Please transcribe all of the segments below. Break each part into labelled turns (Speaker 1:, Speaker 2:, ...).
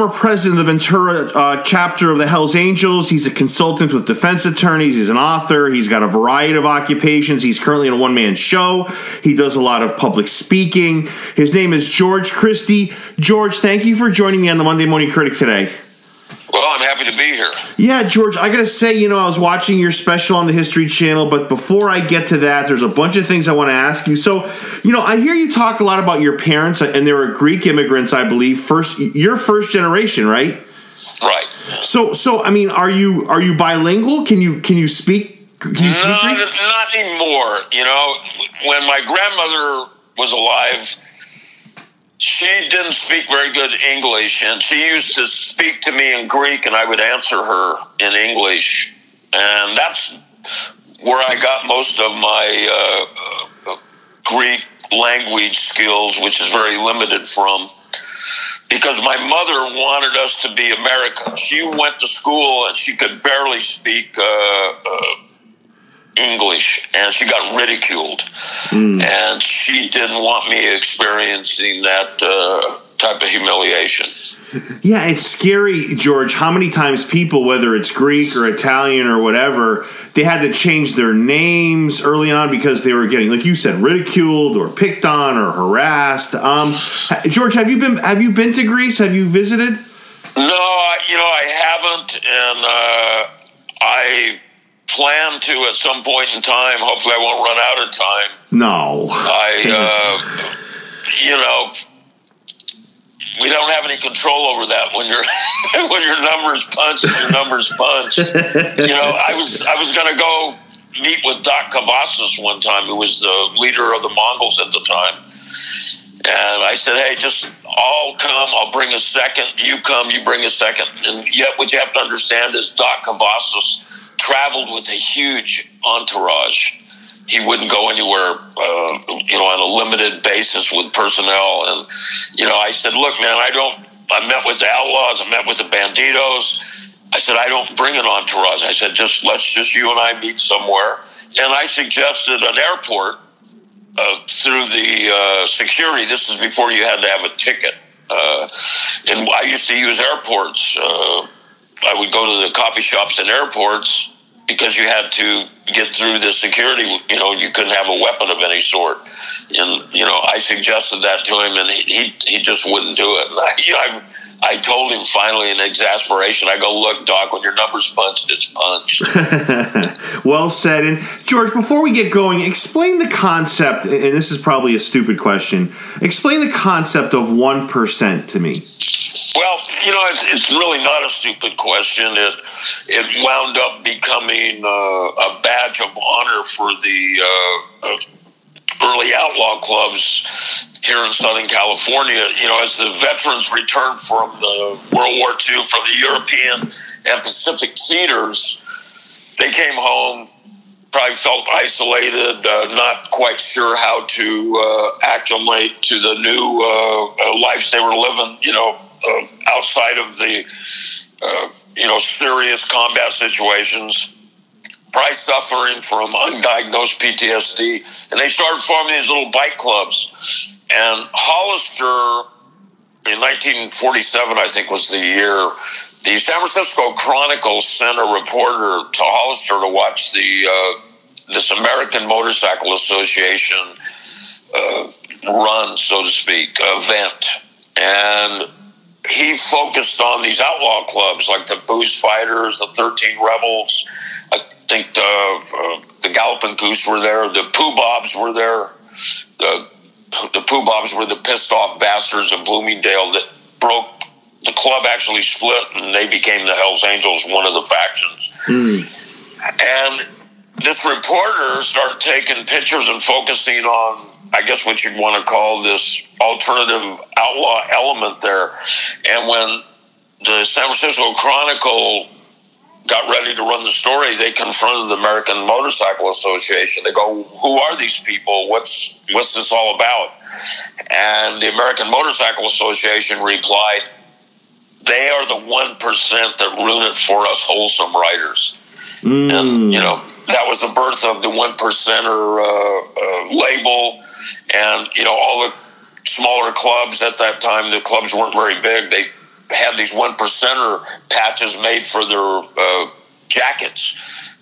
Speaker 1: former president of the Ventura uh, chapter of the Hells Angels. He's a consultant with defense attorneys. He's an author. He's got a variety of occupations. He's currently in a one man show. He does a lot of public speaking. His name is George Christie. George, thank you for joining me on the Monday Morning Critic today.
Speaker 2: Well, I'm happy to be here.
Speaker 1: Yeah, George, I gotta say, you know, I was watching your special on the History Channel, but before I get to that, there's a bunch of things I want to ask you. So, you know, I hear you talk a lot about your parents, and they were Greek immigrants, I believe. First, you're first generation, right?
Speaker 2: Right.
Speaker 1: So, so I mean, are you are you bilingual? Can you can you speak? Can you speak
Speaker 2: not,
Speaker 1: Greek?
Speaker 2: not anymore. You know, when my grandmother was alive, she didn't speak very good English, and she used to speak to me in Greek, and I would answer her in English, and that's where I got most of my uh, Greek language skills, which is very limited from. Because my mother wanted us to be American. She went to school and she could barely speak uh, uh, English, and she got ridiculed. And she didn't want me experiencing that uh, type of humiliation.
Speaker 1: Yeah, it's scary, George. How many times people, whether it's Greek or Italian or whatever, they had to change their names early on because they were getting, like you said, ridiculed or picked on or harassed. Um, George, have you been have you been to Greece? Have you visited?
Speaker 2: No, I, you know, I haven't, and uh, I plan to at some point in time. Hopefully, I won't run out of time.
Speaker 1: No.
Speaker 2: I, uh, you know, we don't have any control over that when you're when your numbers punched, your numbers punched. You know, I was I was going to go meet with Doc Cavazos one time, who was the leader of the Mongols at the time. And I said, hey, just I'll come, I'll bring a second, you come, you bring a second. And yet, what you have to understand is Doc Cavazos traveled with a huge entourage. He wouldn't go anywhere, uh, you know, on a limited basis with personnel. And, you know, I said, look, man, I don't, I met with the outlaws, I met with the Bandidos. I said, I don't bring an entourage. I said, just let's just you and I meet somewhere. And I suggested an airport uh, through the uh, security. This is before you had to have a ticket. Uh, and I used to use airports. Uh, I would go to the coffee shops in airports because you had to get through the security. You know, you couldn't have a weapon of any sort. And you know, I suggested that to him, and he he, just wouldn't do it. I, you know, I, I told him finally in exasperation. I go, look, Doc, when your number's punched, it's punched.
Speaker 1: well said. And George, before we get going, explain the concept. And this is probably a stupid question. Explain the concept of one percent to me.
Speaker 2: Well, you know, it's, it's really not a stupid question. It it wound up becoming uh, a badge of honor for the uh, uh, early outlaw clubs here in Southern California. You know, as the veterans returned from the World War II, from the European and Pacific theaters, they came home. Probably felt isolated, uh, not quite sure how to uh, acclimate to the new uh, uh, lives they were living. You know, uh, outside of the uh, you know serious combat situations, probably suffering from undiagnosed PTSD, and they started forming these little bike clubs. And Hollister, in 1947, I think was the year. The San Francisco Chronicle sent a reporter to Hollister to watch the uh, this American Motorcycle Association uh, run, so to speak, event, and he focused on these outlaw clubs like the Booze Fighters, the Thirteen Rebels. I think the uh, the Galloping Goose were there. The Pooh Bobs were there. The the Pooh Bobs were the pissed off bastards of Bloomingdale that broke. The club actually split, and they became the Hell's Angels, one of the factions. And this reporter started taking pictures and focusing on, I guess, what you'd want to call this alternative outlaw element there. And when the San Francisco Chronicle got ready to run the story, they confronted the American Motorcycle Association. They go, "Who are these people? What's what's this all about?" And the American Motorcycle Association replied, "They are the one percent that ruin it for us wholesome riders." And you know that was the birth of the one percenter uh, uh, label, and you know all the smaller clubs at that time. The clubs weren't very big. They had these one percenter patches made for their uh, jackets,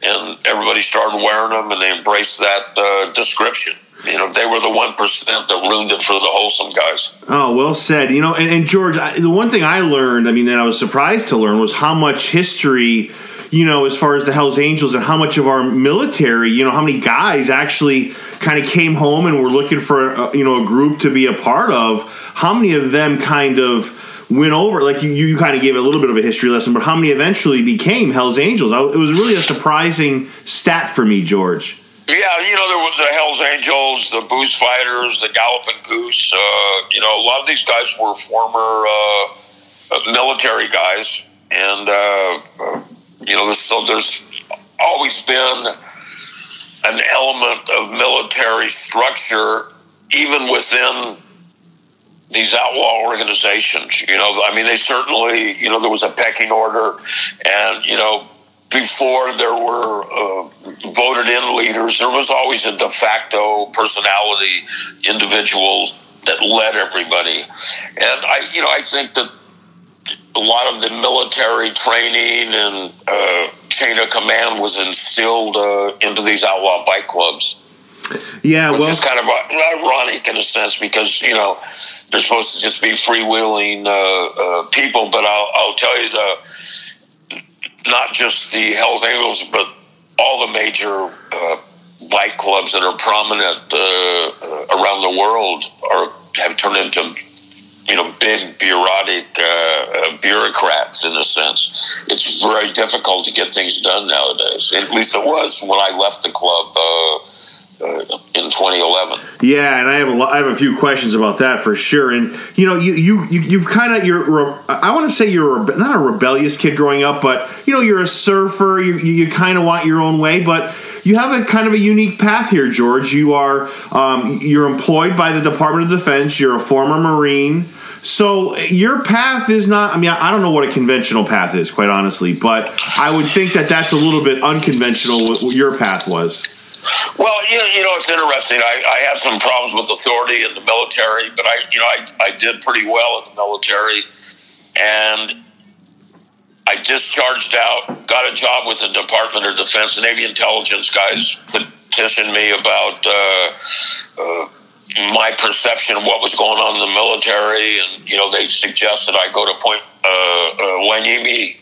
Speaker 2: and everybody started wearing them, and they embraced that uh, description. You know, they were the one percent that ruined it for the wholesome guys.
Speaker 1: Oh, well said. You know, and, and George, I, the one thing I learned, I mean, that I was surprised to learn was how much history you know, as far as the Hells Angels and how much of our military, you know, how many guys actually kind of came home and were looking for, a, you know, a group to be a part of. How many of them kind of went over? Like you, you kind of gave a little bit of a history lesson, but how many eventually became Hells Angels? I, it was really a surprising stat for me, George.
Speaker 2: Yeah, you know, there was the Hells Angels, the Booze Fighters, the Galloping Goose. Uh, you know, a lot of these guys were former uh, military guys, and uh, you know, so there's always been an element of military structure, even within these outlaw organizations. You know, I mean, they certainly, you know, there was a pecking order, and you know, before there were uh, voted in leaders, there was always a de facto personality individual that led everybody. And I, you know, I think that a lot of the military training and uh, chain of command was instilled uh, into these outlaw bike clubs.
Speaker 1: Yeah,
Speaker 2: which
Speaker 1: well,
Speaker 2: is kind of ironic in a sense because you know they're supposed to just be freewheeling uh, uh, people, but I'll, I'll tell you the not just the Hell's Angels, but all the major uh, bike clubs that are prominent uh, around the world are have turned into you know, big bureaucratic uh, uh, bureaucrats in a sense. It's very difficult to get things done nowadays. At least it was when I left the club. Uh, uh, in 2011.
Speaker 1: Yeah, and I have I have a few questions about that for sure. And you know, you you, you you've kind of you're I want to say you're not a rebellious kid growing up, but you know, you're a surfer. You you kind of want your own way, but you have a kind of a unique path here, George. You are um, you're employed by the Department of Defense. You're a former Marine. So your path is not. I mean, I don't know what a conventional path is, quite honestly, but I would think that that's a little bit unconventional. What your path was.
Speaker 2: Well, you, you know, it's interesting. I, I had some problems with authority in the military, but I, you know, I, I did pretty well in the military, and I discharged out, got a job with the Department of Defense. Navy intelligence guys petitioned me about. Uh, uh, my perception of what was going on in the military, and you know, they suggested I go to Point uh, uh, Hueneme,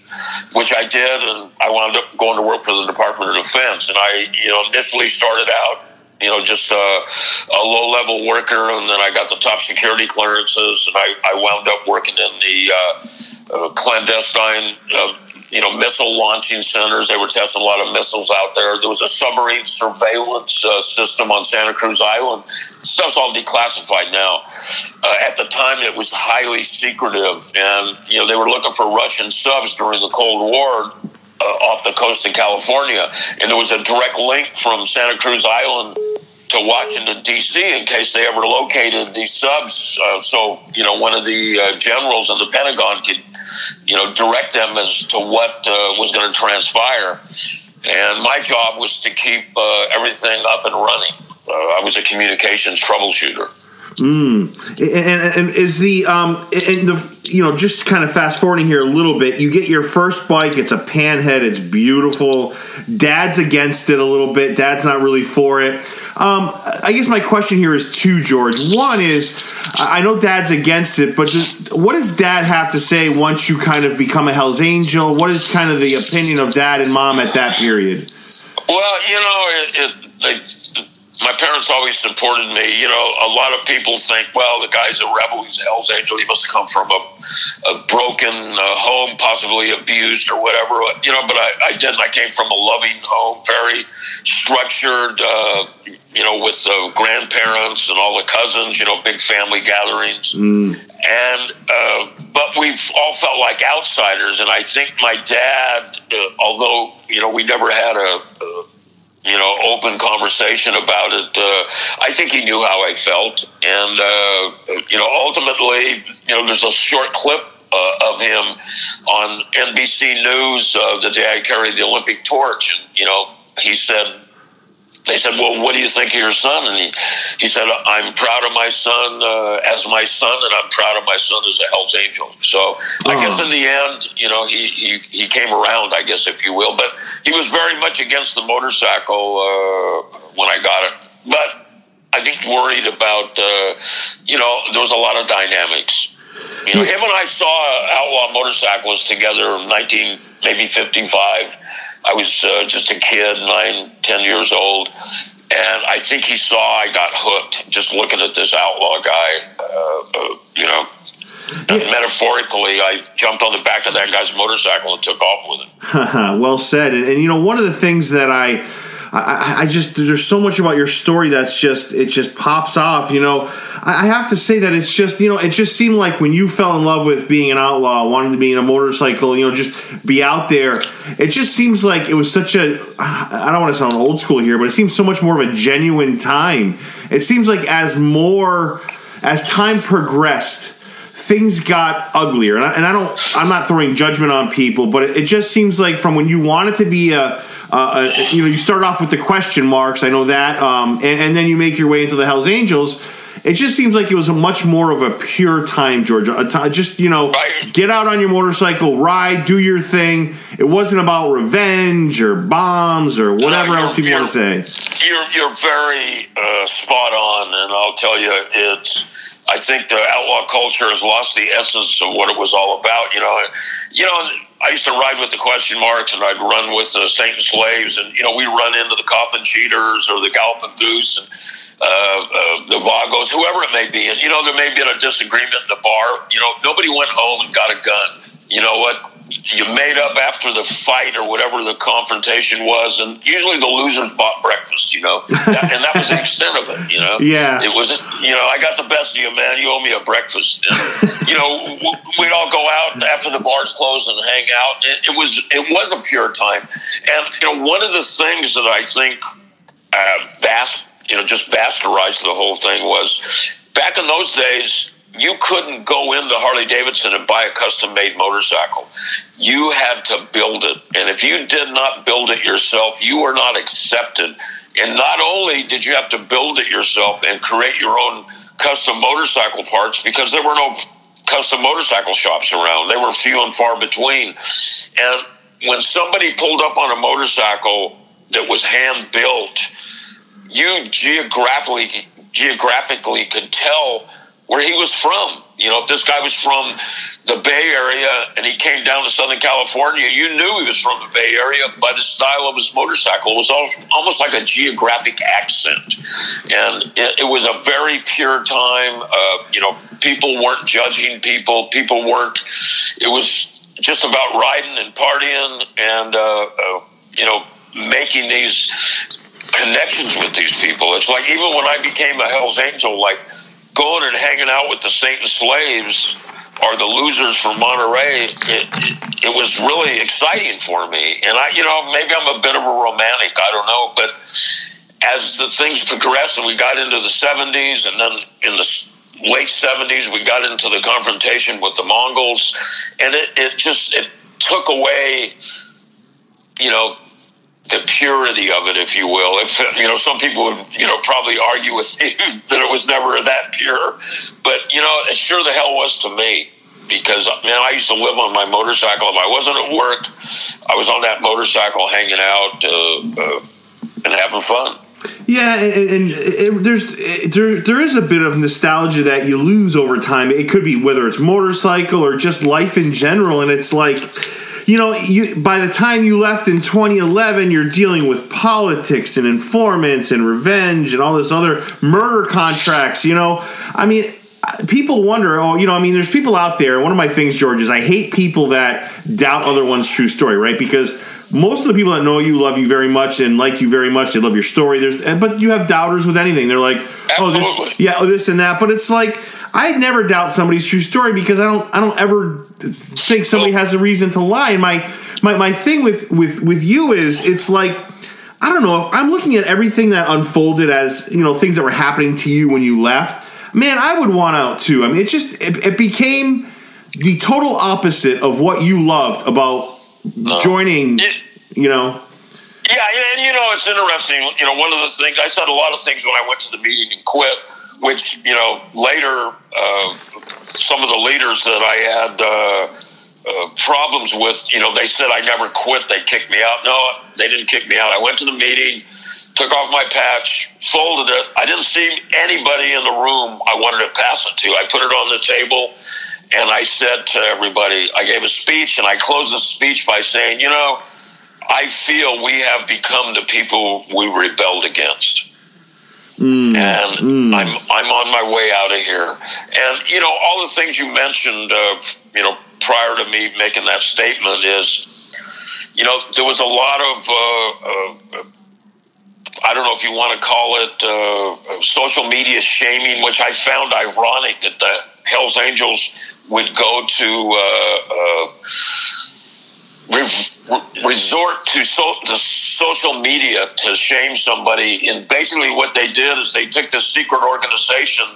Speaker 2: which I did, and I wound up going to work for the Department of Defense. And I, you know, initially started out, you know, just a, a low level worker, and then I got the top security clearances, and I, I wound up working in the uh, uh clandestine uh, you know, missile launching centers. They were testing a lot of missiles out there. There was a submarine surveillance uh, system on Santa Cruz Island. Stuff's all declassified now. Uh, at the time, it was highly secretive, and you know they were looking for Russian subs during the Cold War. Uh, off the coast of California, and there was a direct link from Santa Cruz Island to Washington D.C. in case they ever located these subs. Uh, so you know, one of the uh, generals in the Pentagon could you know, direct them as to what uh, was going to transpire. And my job was to keep uh, everything up and running. Uh, I was a communications troubleshooter.
Speaker 1: Mm. And, and, is the um and the you know just kind of fast forwarding here a little bit. You get your first bike. It's a panhead. It's beautiful. Dad's against it a little bit. Dad's not really for it. Um, I guess my question here is two, George. One is I know Dad's against it, but does, what does Dad have to say once you kind of become a Hell's Angel? What is kind of the opinion of Dad and Mom at that period?
Speaker 2: Well, you know, it, it, my parents always supported me. You know, a lot of people think, well, the guy's a rebel, he's a Hell's Angel, he must have come from a, a broken uh, home, possibly abused or whatever. You know, but I, I didn't. I came from a loving home, very structured, uh, you know, with the grandparents and all the cousins, you know, big family gatherings. Mm. And, uh, but we've all felt like outsiders. And I think my dad, uh, although, you know, we never had a, a you know, open conversation about it. Uh, I think he knew how I felt, and uh, you know, ultimately, you know, there's a short clip uh, of him on NBC News uh, the day I carried the Olympic torch, and you know, he said, they said, "Well, what do you think of your son?" And he, he said, "I'm proud of my son uh, as my son, and I'm proud of my son as a Hell's Angel." So oh. I guess in the end, you know, he, he he came around, I guess, if you will. But he was very much against the motorcycle uh, when I got it. But I think worried about, uh, you know, there was a lot of dynamics. You know, him and I saw Outlaw Motorcyclists together in 19, maybe 55 I was uh, just a kid, nine, ten years old, and I think he saw I got hooked just looking at this outlaw guy. Uh, uh, you know, yeah. metaphorically, I jumped on the back of that guy's motorcycle and took off with
Speaker 1: it. well said. And, and you know, one of the things that I I, I, just there's so much about your story that's just it just pops off. You know, I, have to say that it's just you know it just seemed like when you fell in love with being an outlaw, wanting to be in a motorcycle, you know, just be out there. It just seems like it was such a I don't want to sound old school here, but it seems so much more of a genuine time. It seems like as more as time progressed things got uglier and I, and I, don't i'm not throwing judgment on people but it, it, just seems like from when you wanted to be a uh, uh, you know, you start off with the question marks. I know that, um, and, and, then you make your way into the Hell's Angels. It just seems like it was a much more of a pure time, Georgia. just you know, get out on your motorcycle, ride, do your thing. It wasn't about revenge or bombs or whatever no, else people want to
Speaker 2: say. You're you're very uh, spot on, and I'll tell you, it's. I think the outlaw culture has lost the essence of what it was all about. You know, you know I used to ride with the question marks, and I'd run with the Satan Slaves, and you know we run into the Coffin Cheaters or the Galloping Goose and uh, uh, the Vagos, whoever it may be, and you know there may be a disagreement in the bar. You know nobody went home and got a gun. You know what? You made up after the fight or whatever the confrontation was, and usually the losers bought breakfast, you know, that, and that was the extent of it, you know.
Speaker 1: Yeah,
Speaker 2: it was, you know, I got the best of you, man. You owe me a breakfast. And, you know, we'd all go out after the bars closed and hang out. It, it, was it was a pure time, and you know, one of the things that I think uh, bas- you know, just bastardized the whole thing was back in those days you couldn't go into Harley Davidson and buy a custom made motorcycle. You had to build it. And if you did not build it yourself, you were not accepted. And not only did you have to build it yourself and create your own custom motorcycle parts because there were no custom motorcycle shops around, they were few and far between. And when somebody pulled up on a motorcycle that was hand built, you geographically geographically could tell where he was from. You know, if this guy was from the Bay Area and he came down to Southern California, you knew he was from the Bay Area by the style of his motorcycle. It was all, almost like a geographic accent. And it, it was a very pure time. Uh, you know, people weren't judging people, people weren't, it was just about riding and partying and, uh, uh, you know, making these connections with these people. It's like even when I became a Hell's Angel, like, going and hanging out with the Satan slaves or the losers from Monterey, it, it, it, was really exciting for me. And I, you know, maybe I'm a bit of a romantic, I don't know, but as the things progressed and we got into the 70s and then in the late 70s we got into the confrontation with the Mongols and it, it just it took away you know the purity of it, if you will. If you know, some people would you know probably argue with me that it was never that pure, but you know, it sure the hell was to me because man, I used to live on my motorcycle. If I wasn't at work, I was on that motorcycle hanging out uh, uh, and having fun.
Speaker 1: Yeah, and, and it, there's it, there there is a bit of nostalgia that you lose over time. It could be whether it's motorcycle or just life in general, and it's like you know, you, by the time you left in 2011, you're dealing with politics and informants and revenge and all this other murder contracts. You know, I mean, people wonder, oh, you know, I mean, there's people out there. One of my things, George, is I hate people that doubt other one's true story, right? Because most of the people that know you love you very much and like you very much. They love your story. There's, eh, but you have doubters with anything. They're like,
Speaker 2: Absolutely.
Speaker 1: oh, this, yeah, oh, this and that. But it's like I never doubt somebody's true story because I don't I don't ever think somebody has a reason to lie. And my my my thing with with with you is it's like I don't know. I'm looking at everything that unfolded as you know things that were happening to you when you left. Man, I would want out too. I mean, it just it, it became the total opposite of what you loved about no. joining. It,
Speaker 2: you
Speaker 1: know.
Speaker 2: Yeah, and you know it's interesting. You know, one of the things I said a lot of things when I went to the meeting and quit, which you know later uh, some of the leaders that I had. Uh, uh, problems with, you know, they said I never quit. They kicked me out. No, they didn't kick me out. I went to the meeting, took off my patch, folded it. I didn't see anybody in the room I wanted to pass it to. I put it on the table and I said to everybody, I gave a speech and I closed the speech by saying, you know, I feel we have become the people we rebelled against. Mm, and mm. I'm I'm on my way out of here. And you know all the things you mentioned, uh, you know, prior to me making that statement is, you know, there was a lot of. Uh, uh, I don't know if you want to call it uh, social media shaming, which I found ironic that the Hells Angels would go to uh, uh, re- resort to so- social media to shame somebody. And basically, what they did is they took this secret organization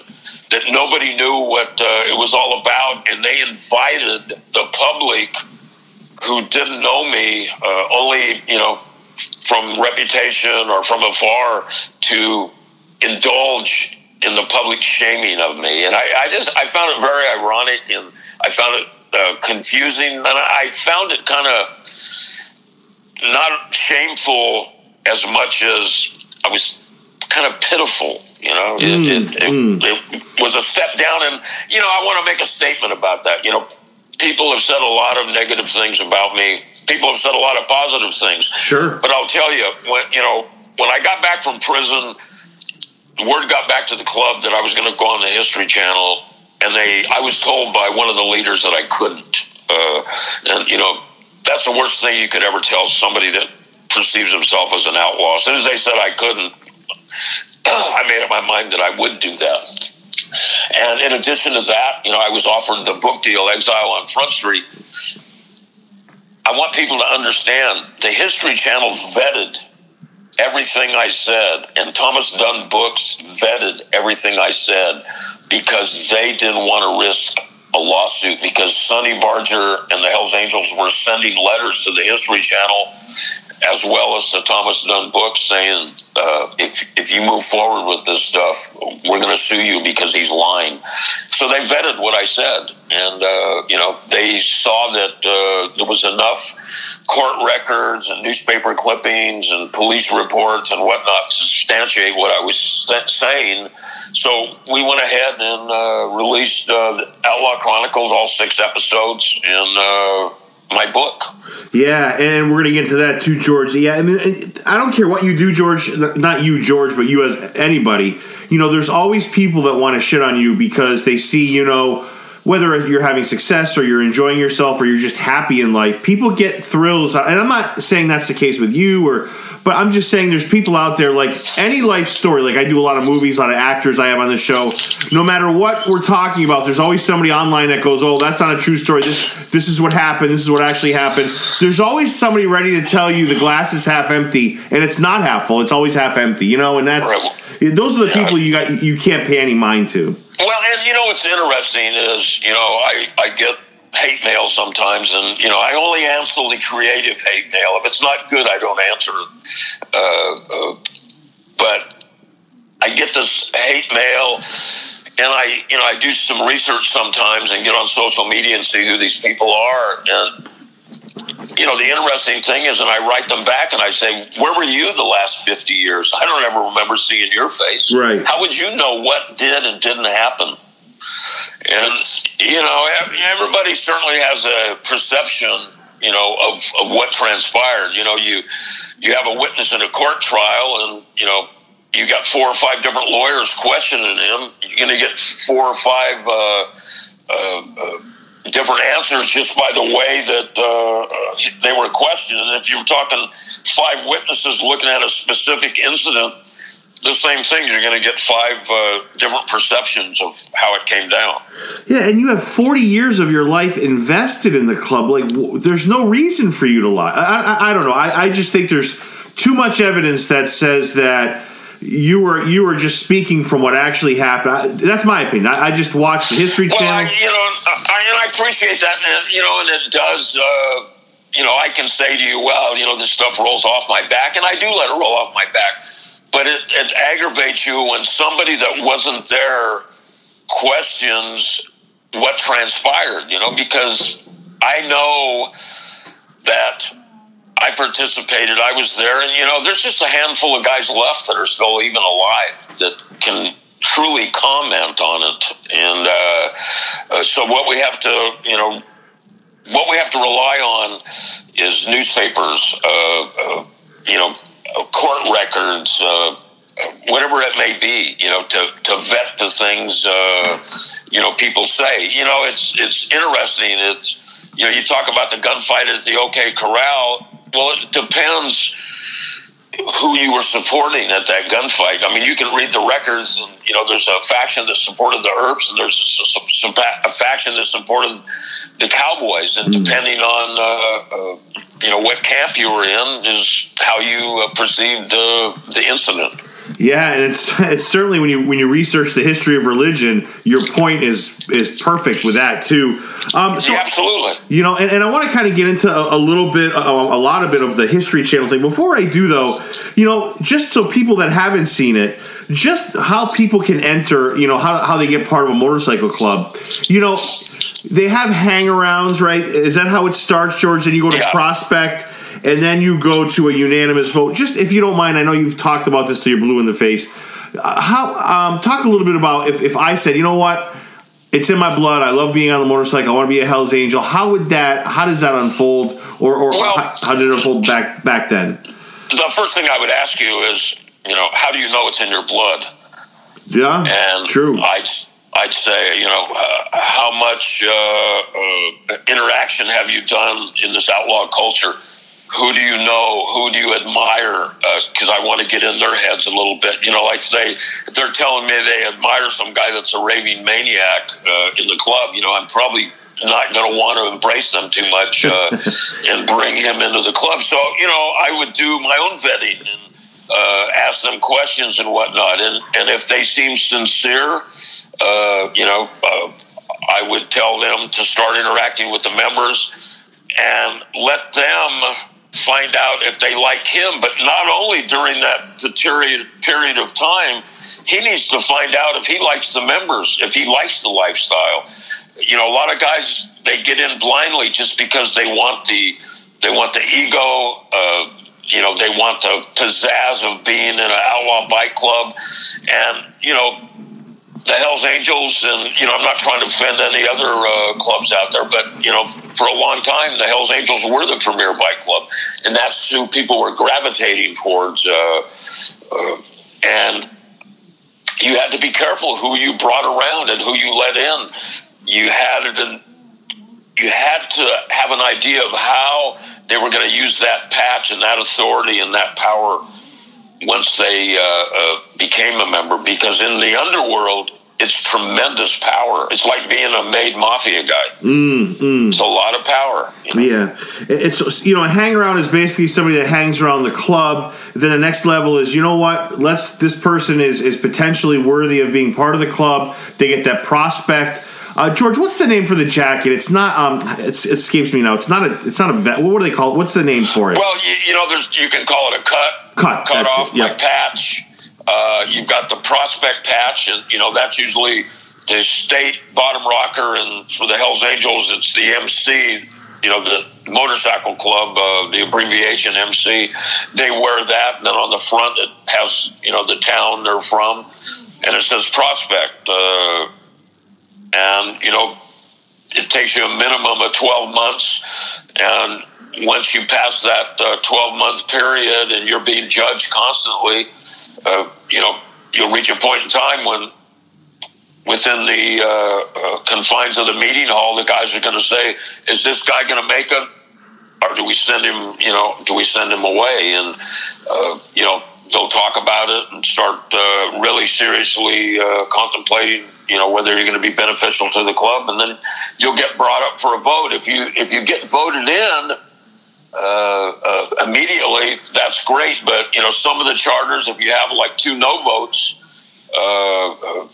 Speaker 2: that nobody knew what uh, it was all about, and they invited the public who didn't know me, uh, only you know from reputation or from afar, to indulge in the public shaming of me, and I, I just I found it very ironic, and I found it uh, confusing, and I found it kind of not shameful as much as I was kind of pitiful. You know, it, mm, it, it, mm. it, was a step down, and you know, I want to make a statement about that. You know, people have said a lot of negative things about me. People have said a lot of positive things.
Speaker 1: Sure,
Speaker 2: but I'll tell you, when you know, when I got back from prison word got back to the club that I was going to go on the History Channel, and they I was told by one of the leaders that I couldn't. Uh, and you know, that's the worst thing you could ever tell somebody that perceives himself as an outlaw. As soon as they said I couldn't, I made up my mind that I would do that. And in addition to that, you know, I was offered the book deal, Exile on Front Street. I want people to understand the History Channel vetted everything I said, and Thomas Dunne Books vetted everything I said because they didn't want to risk a lawsuit because Sonny Barger and the Hells Angels were sending letters to the History Channel as well as the Thomas Dunne Books saying, uh, if, if you move forward with this stuff, we're going to sue you because he's lying. So they vetted what I said. And, uh, you know, they saw that uh, there was enough court records and newspaper clippings and police reports and whatnot to substantiate what I was saying. So we went ahead and uh, released uh, Outlaw Chronicles, all six episodes, and uh, my book.
Speaker 1: Yeah, and we're gonna get into that too, George. Yeah, I mean, I don't care what you do, George. Not you, George, but you as anybody. You know, there's always people that want to shit on you because they see, you know, whether you're having success or you're enjoying yourself or you're just happy in life. People get thrills, and I'm not saying that's the case with you or but I'm just saying there's people out there like any life story. Like I do a lot of movies, a lot of actors I have on the show. No matter what we're talking about, there's always somebody online that goes, "Oh, that's not a true story. This this is what happened. This is what actually happened." There's always somebody ready to tell you the glass is half empty, and it's not half full. It's always half empty. You know, and that's those are the people you got you can't pay any mind to.
Speaker 2: Well, and you know what's interesting is you know I I get hate mail sometimes, and you know I only answer the creative hate mail. If it's not good, I don't answer Uh, uh, but I get this hate mail, and I you know I do some research sometimes and get on social media and see who these people are, and you know, the interesting thing is, and I write them back and I say, Where were you the last 50 years? I don't ever remember seeing your face.
Speaker 1: Right.
Speaker 2: How would you know what did and didn't happen? And, you know, everybody certainly has a perception, you know, of, of what transpired. You know, you, you have a witness in a court trial and, you know, you got four or five different lawyers questioning him. You're going to get four or five uh, uh, uh, different answers just by the way that uh, they were questioned. And if you're talking five witnesses looking at a specific incident, the same thing. You're going to get five uh, different perceptions of how it came down.
Speaker 1: Yeah, and you have 40 years of your life invested in the club. Like, w- there's no reason for you to lie. I, I, I don't know. I, I just think there's too much evidence that says that you were you were just speaking from what actually happened. I, that's my opinion. I, I, just watched the History
Speaker 2: well,
Speaker 1: Channel.
Speaker 2: I, you know, I, and I appreciate that, and you know, and it does. Uh, you know, I can say to you, well, you know, this stuff rolls off my back, and I do let it roll off my back. But it, it aggravates you when somebody that wasn't there questions what transpired, you know, because I know that I participated, I was there, and, you know, there's just a handful of guys left that are still even alive that can truly comment on it. And uh, uh, so what we have to, you know, what we have to rely on is newspapers, uh, uh you know, court records, uh, whatever it may be, you know, to, to vet the things, uh, you know, people say. You know, it's it's interesting. It's you know, you talk about the gunfight at the OK Corral. Well, it depends who you were supporting at that gunfight. I mean, you can read the records, and you know, there's a faction that supported the Earps, and there's a, a, a faction that supported the Cowboys, and hmm. depending on uh, uh, you know what camp you were in, is how you uh, perceived the the incident.
Speaker 1: Yeah, and it's it's certainly when you when you research the history of religion, your point is is perfect with that too.
Speaker 2: Um, so, yeah, absolutely.
Speaker 1: You know, and, and I want to kind of get into a, a little bit, a, a, lot of bit of the History Channel thing. Before I do, though, you know, just so people that haven't seen it, just how people can enter, you know, how how they get part of a motorcycle club. You know, they have hangarounds, right? Is that how it starts, George? Then you go to yeah. Prospect and then you go to a unanimous vote. Just if you don't mind, I know you've talked about this till you're blue in the face. Uh, how um, talk a little bit about if, if I said, you know what, it's in my blood. I love being on the motorcycle. I want to be a Hell's Angel. How would that? How does that unfold, or, or well, how, how, did it unfold back back then?
Speaker 2: The first thing I would ask you is, you know, how do you know it's in your blood?
Speaker 1: Yeah, and
Speaker 2: true. I'd I'd say, you know, uh, how much uh, uh interaction have you done in this outlaw culture? Who do you know? Who do you admire? Because uh, I want to get in their heads a little bit. You know, like they if they're telling me they admire some guy that's a raving maniac uh, in the club, you know, I'm probably not going to want to embrace them too much uh, and bring him into the club. So, you know, I would do my own vetting and uh, ask them questions and whatnot. And, and if they seem sincere, uh, you know, uh, I would tell them to start interacting with the members and let them find out if they like him. But not only during that period period of time, he needs to find out if he likes the members, if he likes the lifestyle. You know, a lot of guys they get in blindly just because they want the they want the ego. Uh, you know, they want the pizzazz of being in an outlaw bike club, and you know, the Hell's Angels, and you know, I'm not trying to offend any other uh, clubs out there, but you know, for a long time, the Hell's Angels were the premier bike club, and that's who people were gravitating towards. Uh, uh, and you had to be careful who you brought around and who you let in. You had it, you had to have an idea of how they were going to use that patch and that authority and that power once they uh, uh, became a member because in the underworld it's tremendous power. It's like being a made mafia guy.
Speaker 1: Mm, mm.
Speaker 2: It's a lot of power.
Speaker 1: You know? Yeah, it's you know a hang around is basically somebody that hangs around the club. Then the next level is you know what? Let's this person is is potentially worthy of being part of the club. They get that prospect uh, George, what's the name for the jacket? It's not. Um, it escapes me now. It's not a. It's not a vet. What do they call it? What's the name for it?
Speaker 2: Well, you, you know, there's you can call it a cut,
Speaker 1: cut,
Speaker 2: cut off, yep. patch. Uh, you've got the prospect patch, and you know that's usually the state bottom rocker, and for the Hell's Angels, it's the MC. You know, the motorcycle club, uh, the abbreviation MC. They wear that, and then on the front it has you know the town they're from, and it says prospect. Uh, and you know it takes you a minimum of 12 months and once you pass that uh, 12 month period and you're being judged constantly uh, you know you'll reach a point in time when within the uh, uh confines of the meeting hall the guys are going to say is this guy going to make it? Or do we send him you know do we send him away? And uh, you know they'll talk about it and start uh, really seriously contemplating you know whether you're going to be beneficial to the club, and then you'll get brought up for a vote. If you if you get voted in uh, uh, immediately, that's great. But you know some of the charters, if you have like two no votes, uh, uh,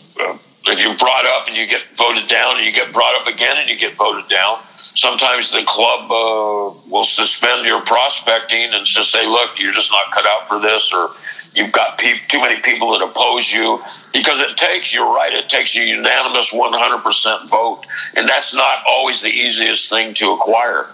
Speaker 2: if you're brought up and you get voted down, and you get brought up again and you get voted down, sometimes the club uh, will suspend your prospecting and just say, "Look, you're just not cut out for this," or you've got pe- too many people that oppose you because it takes you're right it takes a unanimous 100% vote and that's not always the easiest thing to acquire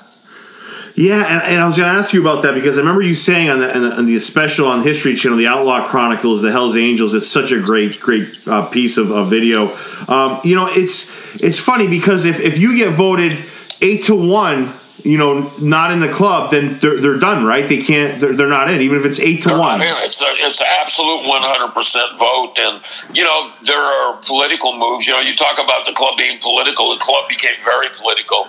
Speaker 1: yeah, and, and I was going to ask you about that because I remember you saying on the, on the, on the special on History Channel, the Outlaw Chronicles, the Hell's Angels. It's such a great, great uh, piece of, of video. Um, you know, it's it's funny because if, if you get voted eight to one you know, not in the club, then they're, they're done, right? They can't, they're, they're not in, even if it's eight to
Speaker 2: they're
Speaker 1: one.
Speaker 2: It's a, it's an absolute 100% vote. And, you know, there are political moves. You know, you talk about the club being political, the club became very political.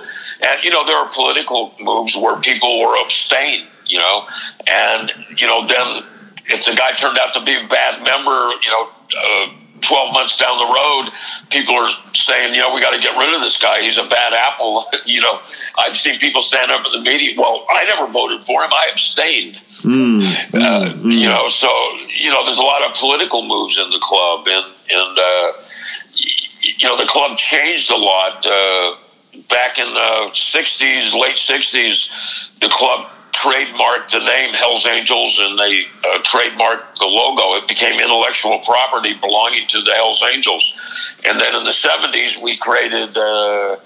Speaker 2: And, you know, there are political moves where people were abstained, you know, and, you know, then if the guy turned out to be a bad member, you know, uh, 12 months down the road, people are saying, you know, we got to get rid of this guy. He's a bad apple. you know, I've seen people stand up at the meeting. Well, I never voted for him. I abstained. Mm, uh, mm, you know, so, you know, there's a lot of political moves in the club. And, and uh, you know, the club changed a lot. Uh, back in the 60s, late 60s, the club trademarked the name Hell's Angels and they uh, trademarked the logo. It became intellectual property belonging to the Hell's Angels. And then in the 70s, we created uh,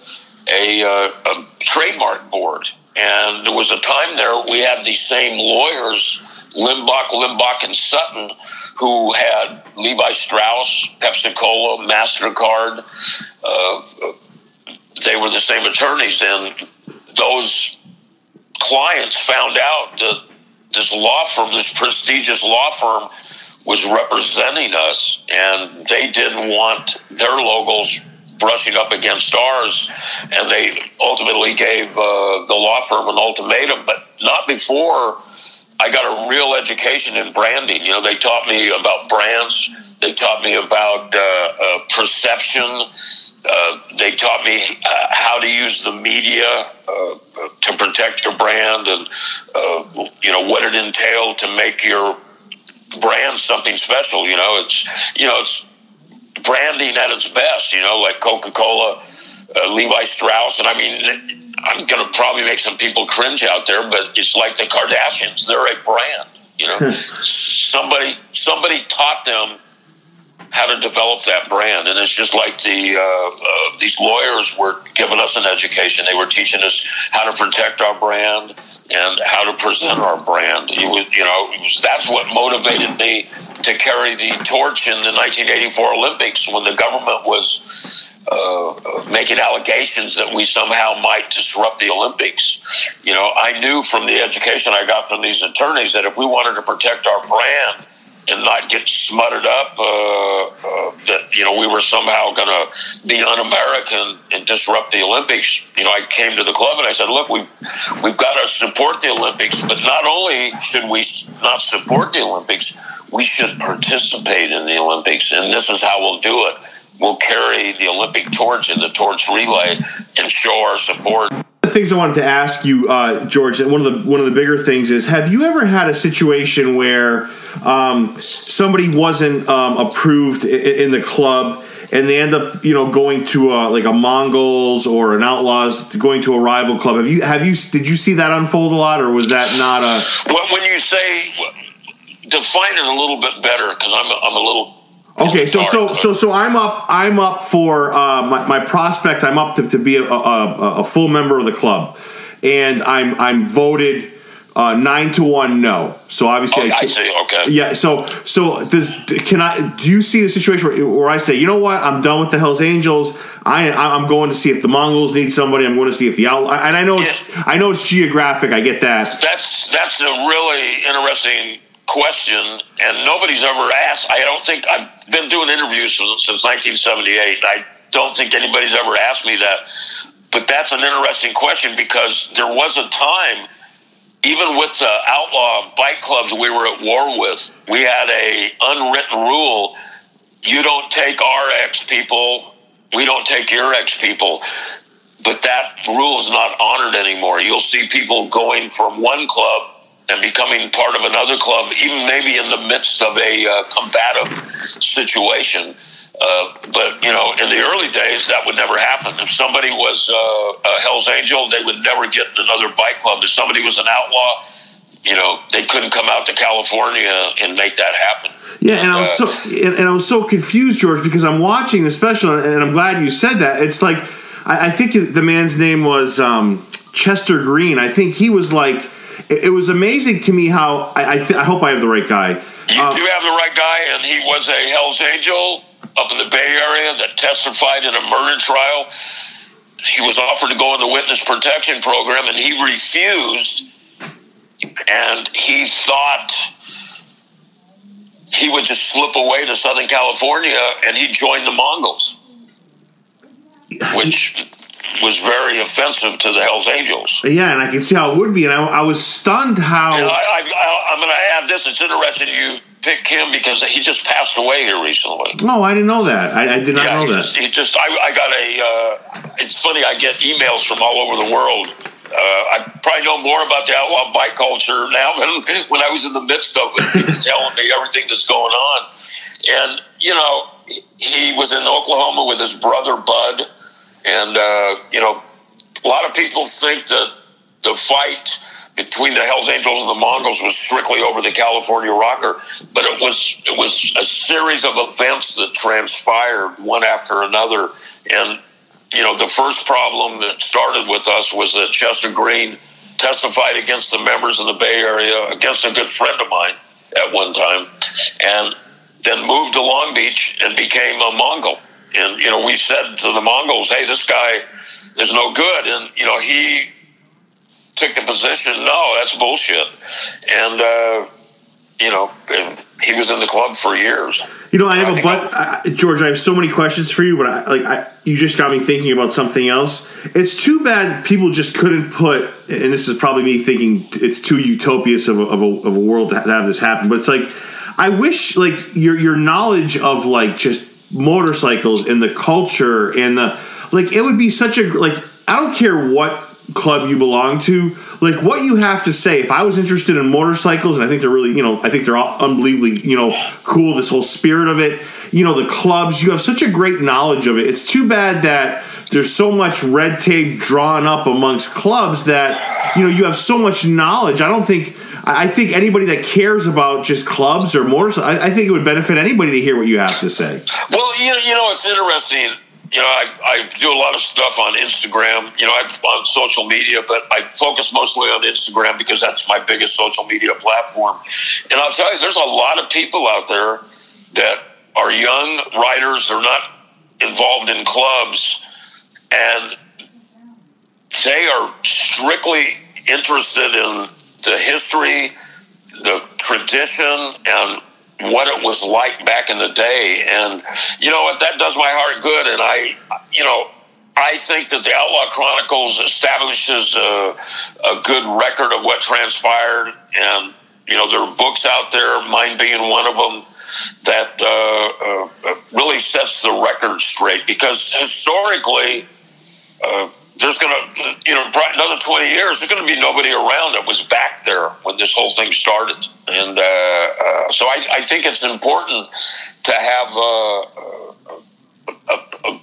Speaker 2: a, uh, a trademark board. And there was a time there we had these same lawyers, Limbach, Limbach, and Sutton, who had Levi Strauss, Pepsi Cola, MasterCard. They were the same attorneys, and those clients found out that this law firm, this prestigious law firm, was representing us, and they didn't want their logos brushing up against ours, and they ultimately gave uh, the law firm an ultimatum, but not before I got a real education in branding. You know, they taught me about brands, they taught me about uh, uh, perception uh, they taught me uh, how to use the media uh, to protect your brand and uh, you know what it entailed to make your brand something special you know? It's you know it's branding at its best you know like coca-cola uh, levi strauss. And i mean i'm going to probably make some people cringe out there but it's like the kardashians. They're a brand you know? Hmm. somebody somebody taught them how to develop that brand. And it's just like the uh, uh, these lawyers were giving us an education. They were teaching us how to protect our brand and how to present our brand. It was, you know, was, that's what motivated me to carry the torch in the 1984 Olympics when the government was. Uh, making allegations that we somehow might disrupt the Olympics. You know, I knew from the education I got from these attorneys that if we wanted to protect our brand, and not get smutted up uh, uh, that you know we were somehow going to be un-American and disrupt the Olympics. You know, I came to the club and I said, "Look, we've we've got to support the Olympics, but not only should we not support the Olympics, we should participate in the Olympics, and this is how we'll do it." We'll carry the Olympic torch in the torch relay and show our support
Speaker 1: things I wanted to ask you, uh, George, one of the one of the bigger things is: Have you ever had a situation where um, somebody wasn't um, approved in, in, the club, and they end up, you know, going to a, like a Mongols or an Outlaws, going to a rival club? Have you have you did you see that unfold a lot, or was that not a?
Speaker 2: When you say define it a little bit better, because I'm I'm a little
Speaker 1: Okay, so so so so I'm up. I'm up for uh, my, my prospect. I'm up to, to be a, a, a, full member of the club, and I'm I'm voted uh, nine to one no. So obviously,
Speaker 2: oh, I, I, see. Okay.
Speaker 1: Yeah. So so does can I? Do you see the situation where, where I say, you know what, I'm done with the Hell's Angels. I I'm going to see if the Mongols need somebody. I'm going to see if the Outlaw. And I know it's yeah. I know it's geographic. I get that.
Speaker 2: That's that's a really interesting question, and nobody's ever asked. I don't think I've been doing interviews since 1978. I don't think anybody's ever asked me that. But that's an interesting question because there was a time, even with the outlaw bike clubs we were at war with, we had a unwritten rule: you don't take our ex people, we don't take your ex people. But that rule is not honored anymore. You'll see people going from one club and becoming part of another club, even maybe in the midst of a uh, combative situation. Uh, but you know, in the early days, that would never happen. If somebody was uh, a Hell's Angel, they would never get another bike club. If somebody was an outlaw, you know, they couldn't come out to California and make that happen.
Speaker 1: Yeah, and I was so and, and I was so confused, George, because I'm watching the special, and I'm glad you said that. It's like I, I think the man's name was um, Chester Green. I think he was like. It, it was amazing to me how I I, th- I, hope I have the right guy.
Speaker 2: You um, do have the right guy, and he was a Hell's Angel up in the Bay Area that testified in a murder trial. He was offered to go in the witness protection program, and he refused. And he thought he would just slip away to Southern California, and he joined the Mongols, which was very offensive to the Hells Angels.
Speaker 1: Yeah, and I can see how it would be, and I, I was stunned how.
Speaker 2: I, I, I'm going to add this. It's interesting you pick him because he just passed away here recently.
Speaker 1: Oh, I didn't know that. I, I did not yeah, know
Speaker 2: he
Speaker 1: that.
Speaker 2: Just, he just, I, I got a. Uh, it's funny. I get emails from all over the world. Uh, I probably know more about the outlaw bike culture now than when I was in the midst of it, telling me everything that's going on. And you know, he was in Oklahoma with his brother Bud, and uh, you know, a lot of people think that the fight between the Hell's Angels and the Mongols was strictly over the California rocker, but it was it was a series of events that transpired one after another. And you know, the first problem that started with us was that Chester Green testified against the members of the Bay Area, against a good friend of mine at one time, and then moved to Long Beach and became a Mongol. And you know, we said to the Mongols, "Hey, this guy is no good," and you know, he took the position, no, that's bullshit. And, uh, you know, And, he was in the club for years.
Speaker 1: You know, I have I a but I, George. I have so many questions for you, but I, like, I, you just got me thinking about something else. It's too bad people just couldn't put, and this is probably me thinking it's too utopious of a, of a, of a world to have this happen. But it's like, I wish like your your knowledge of like just motorcycles and the culture and the like, it would be such a like. I don't care what club you belong to, like what you have to say. If I was interested in motorcycles, and I think they're really, you know, I think they're all unbelievably, you know, cool. This whole spirit of it, you know, the clubs. You have such a great knowledge of it. It's too bad that there's so much red tape drawn up amongst clubs that you know you have so much knowledge. I don't think. I think anybody that cares about just clubs or motorcycles, I, I think it would benefit anybody to hear what you have to say.
Speaker 2: Well, you know, you know, it's interesting you know, I, I do a lot of stuff on Instagram, you know, I, on social media, but I focus mostly on Instagram because that's my biggest social media platform. And I'll tell you, there's a lot of people out there that are young riders, they're not involved in clubs, and they are strictly interested in the history, the tradition, and what it was like back in the day. And you know what? That does my heart good. And I, you know, I think that the Outlaw Chronicles establishes a, a good record of what transpired. And, you know, there are books out there, mine being one of them, that uh, uh, really sets the record straight. Because historically, uh, there's going to, you know, another 20 years, there's going to be nobody around that was back there when this whole thing started. And uh, uh, so I, I, think it's important to have a, a, a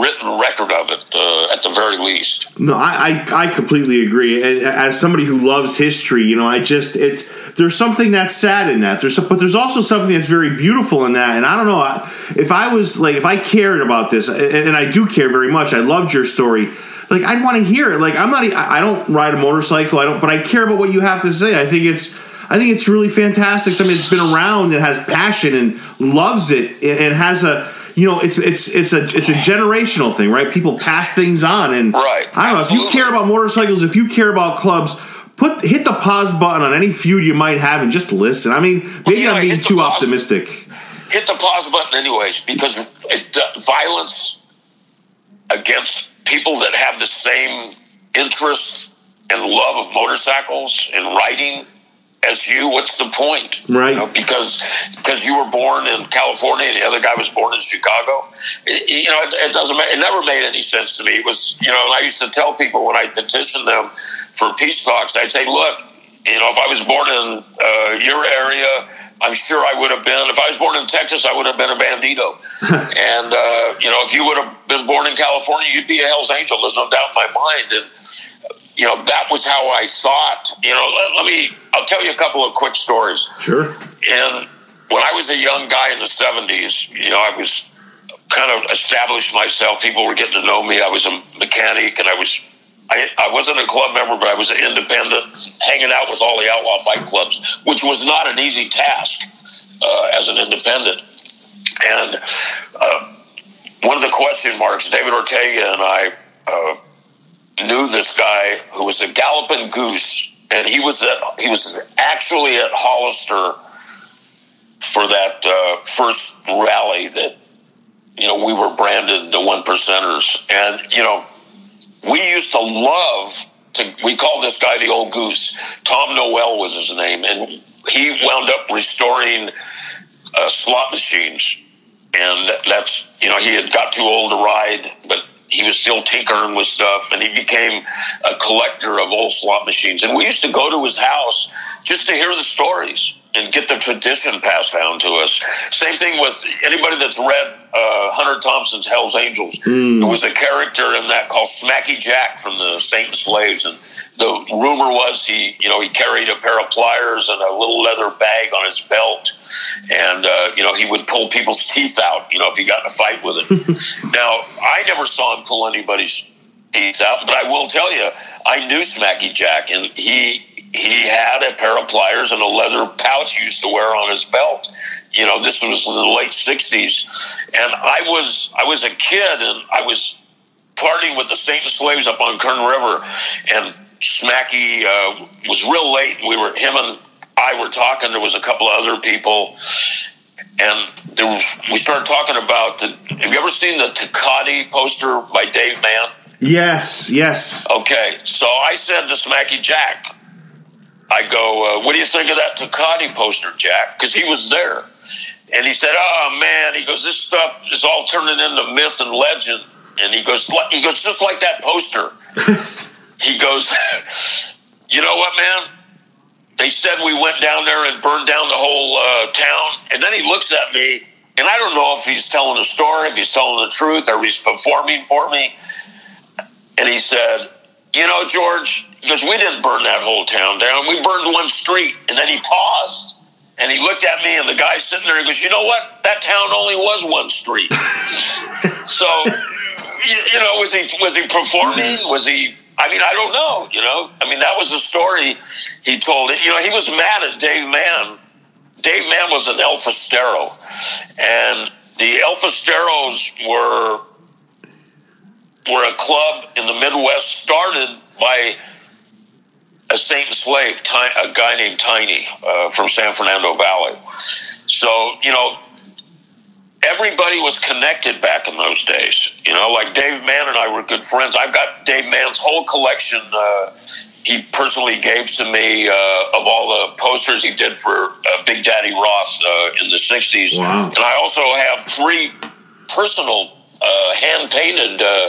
Speaker 2: written record of it uh, at the very least.
Speaker 1: No, I, I, I completely agree. And as somebody who loves history, you know, I just it's there's something that's sad in that. There's but there's also something that's very beautiful in that. And I don't know if I was like if I cared about this, and I do care very much. I loved your story like I'd want to hear it. Like I'm not, I don't ride a motorcycle. I don't, but I care about what you have to say. I think it's, I think it's really fantastic. Something that's been around and has passion and loves it and has a, you know, it's it's it's a it's a generational thing, right? People pass things on, and
Speaker 2: right.
Speaker 1: I don't know Absolutely. if you care about motorcycles, if you care about clubs. Put hit the pause button on any feud you might have and just listen. I mean, maybe well, I'm being too pause, optimistic.
Speaker 2: Hit the pause button anyways, because it, uh, violence against people that have the same interest and love of motorcycles and riding as you, what's the point?
Speaker 1: Right.
Speaker 2: You know, because because you were born in California and the other guy was born in Chicago. It, you know, it, it doesn't. It never made any sense to me. It was, you know, and I used to tell people when I petitioned them for peace talks, I'd say, look, you know, if I was born in uh, your area, I'm sure I would have been. If I was born in Texas, I would have been a Bandido. and uh, you know, if you would have been born in California, you'd be a Hell's Angel. There's no doubt in my mind. And you know, that was how I thought. You know, let, let me. I'll tell you a couple of quick stories.
Speaker 1: Sure.
Speaker 2: And when I was a young guy in the '70s, you know, I was kind of established myself. People were getting to know me. I was a mechanic, and I was I, I wasn't a club member, but I was an independent, hanging out with all the outlaw bike clubs, which was not an easy task uh, as an independent. And uh, one of the question marks, David Ortega and I uh, knew this guy who was a galloping goose, and he was at, he was actually at Hollister for that uh, first rally that you know we were branded the one percenters, and you know we used to love to, we called this guy the old goose. Tom Noel was his name, and he wound up restoring uh, slot machines. And that's, you know, he had got too old to ride, but he was still tinkering with stuff, and he became a collector of old slot machines. And we used to go to his house just to hear the stories and get the tradition passed down to us. Same thing with anybody that's read uh, Hunter Thompson's Hell's Angels. Mm. There was a character in that called Smacky Jack from the Satan Slaves, and the rumor was he, you know, he carried a pair of pliers and a little leather bag on his belt, and uh, you know he would pull people's teeth out, you know, if he got in a fight with it. now, I never saw him pull anybody's teeth out, but I will tell you, I knew Smacky Jack, and he he had a pair of pliers and a leather pouch he used to wear on his belt. You know, this was in the late '60s, and I was I was a kid, and I was partying with the Satan Slaves up on Kern River, and Smacky uh, was real late. We were him and I were talking. There was a couple of other people, and there was, we started talking about the. Have you ever seen the Tecate poster by Dave Mann?
Speaker 1: Yes, yes.
Speaker 2: Okay, so I said to Smacky Jack, I go, uh, what do you think of that Tecate poster, Jack? Because he was there. And he said, oh, man, he goes, this stuff is all turning into myth and legend. And he goes, he goes, just like that poster. he goes, you know what, man? They said we went down there and burned down the whole uh, town. And then he looks at me, and I don't know if he's telling a story, if he's telling the truth, or he's performing for me. And he said, you know, George, because we didn't burn that whole town down. We burned one street. And then he paused and he looked at me and the guy sitting there, he goes, you know what? That town only was one street. so, you, you know, was he, was he performing? Was he, I mean, I don't know, you know, I mean, that was the story he told it. You know, he was mad at Dave Mann. Dave Mann was an El Forastero and the El Forasteros were were a club in the Midwest started by a Satan slave, a guy named Tiny uh, from San Fernando Valley. So, you know, everybody was connected back in those days. You know, like Dave Mann and I were good friends. I've got Dave Mann's whole collection. Uh, he personally gave to me uh, of all the posters he did for uh, Big Daddy Roth uh, in the 60s. Wow. And I also have three personal uh, hand painted uh,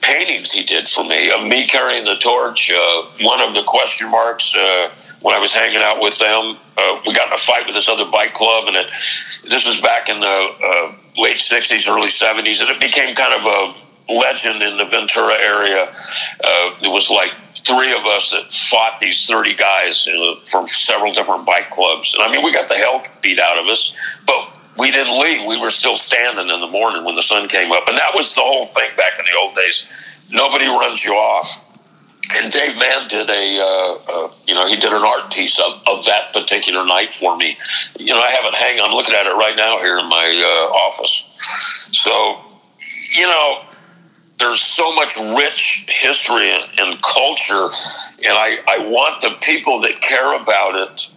Speaker 2: paintings he did for me of me carrying the torch. Uh, one of the question marks uh, when I was hanging out with them. Uh, we got in a fight with this other bike club, and it, this was back in the uh, late '60s, early '70s, and it became kind of a legend in the Ventura area. it was like three of us that fought these 30 guys from several different bike clubs. And I mean, we got the hell beat out of us, but we didn't leave. We were still standing in the morning when the sun came up. And that was the whole thing back in the old days. Nobody runs you off. And Dave Mann did a, uh, uh, you know, he did an art piece of, of that particular night for me. You know, I have it hanging. I'm looking at it right now here in my uh, office. So, you know, there's so much rich history and, and culture, and I, I want the people that care about it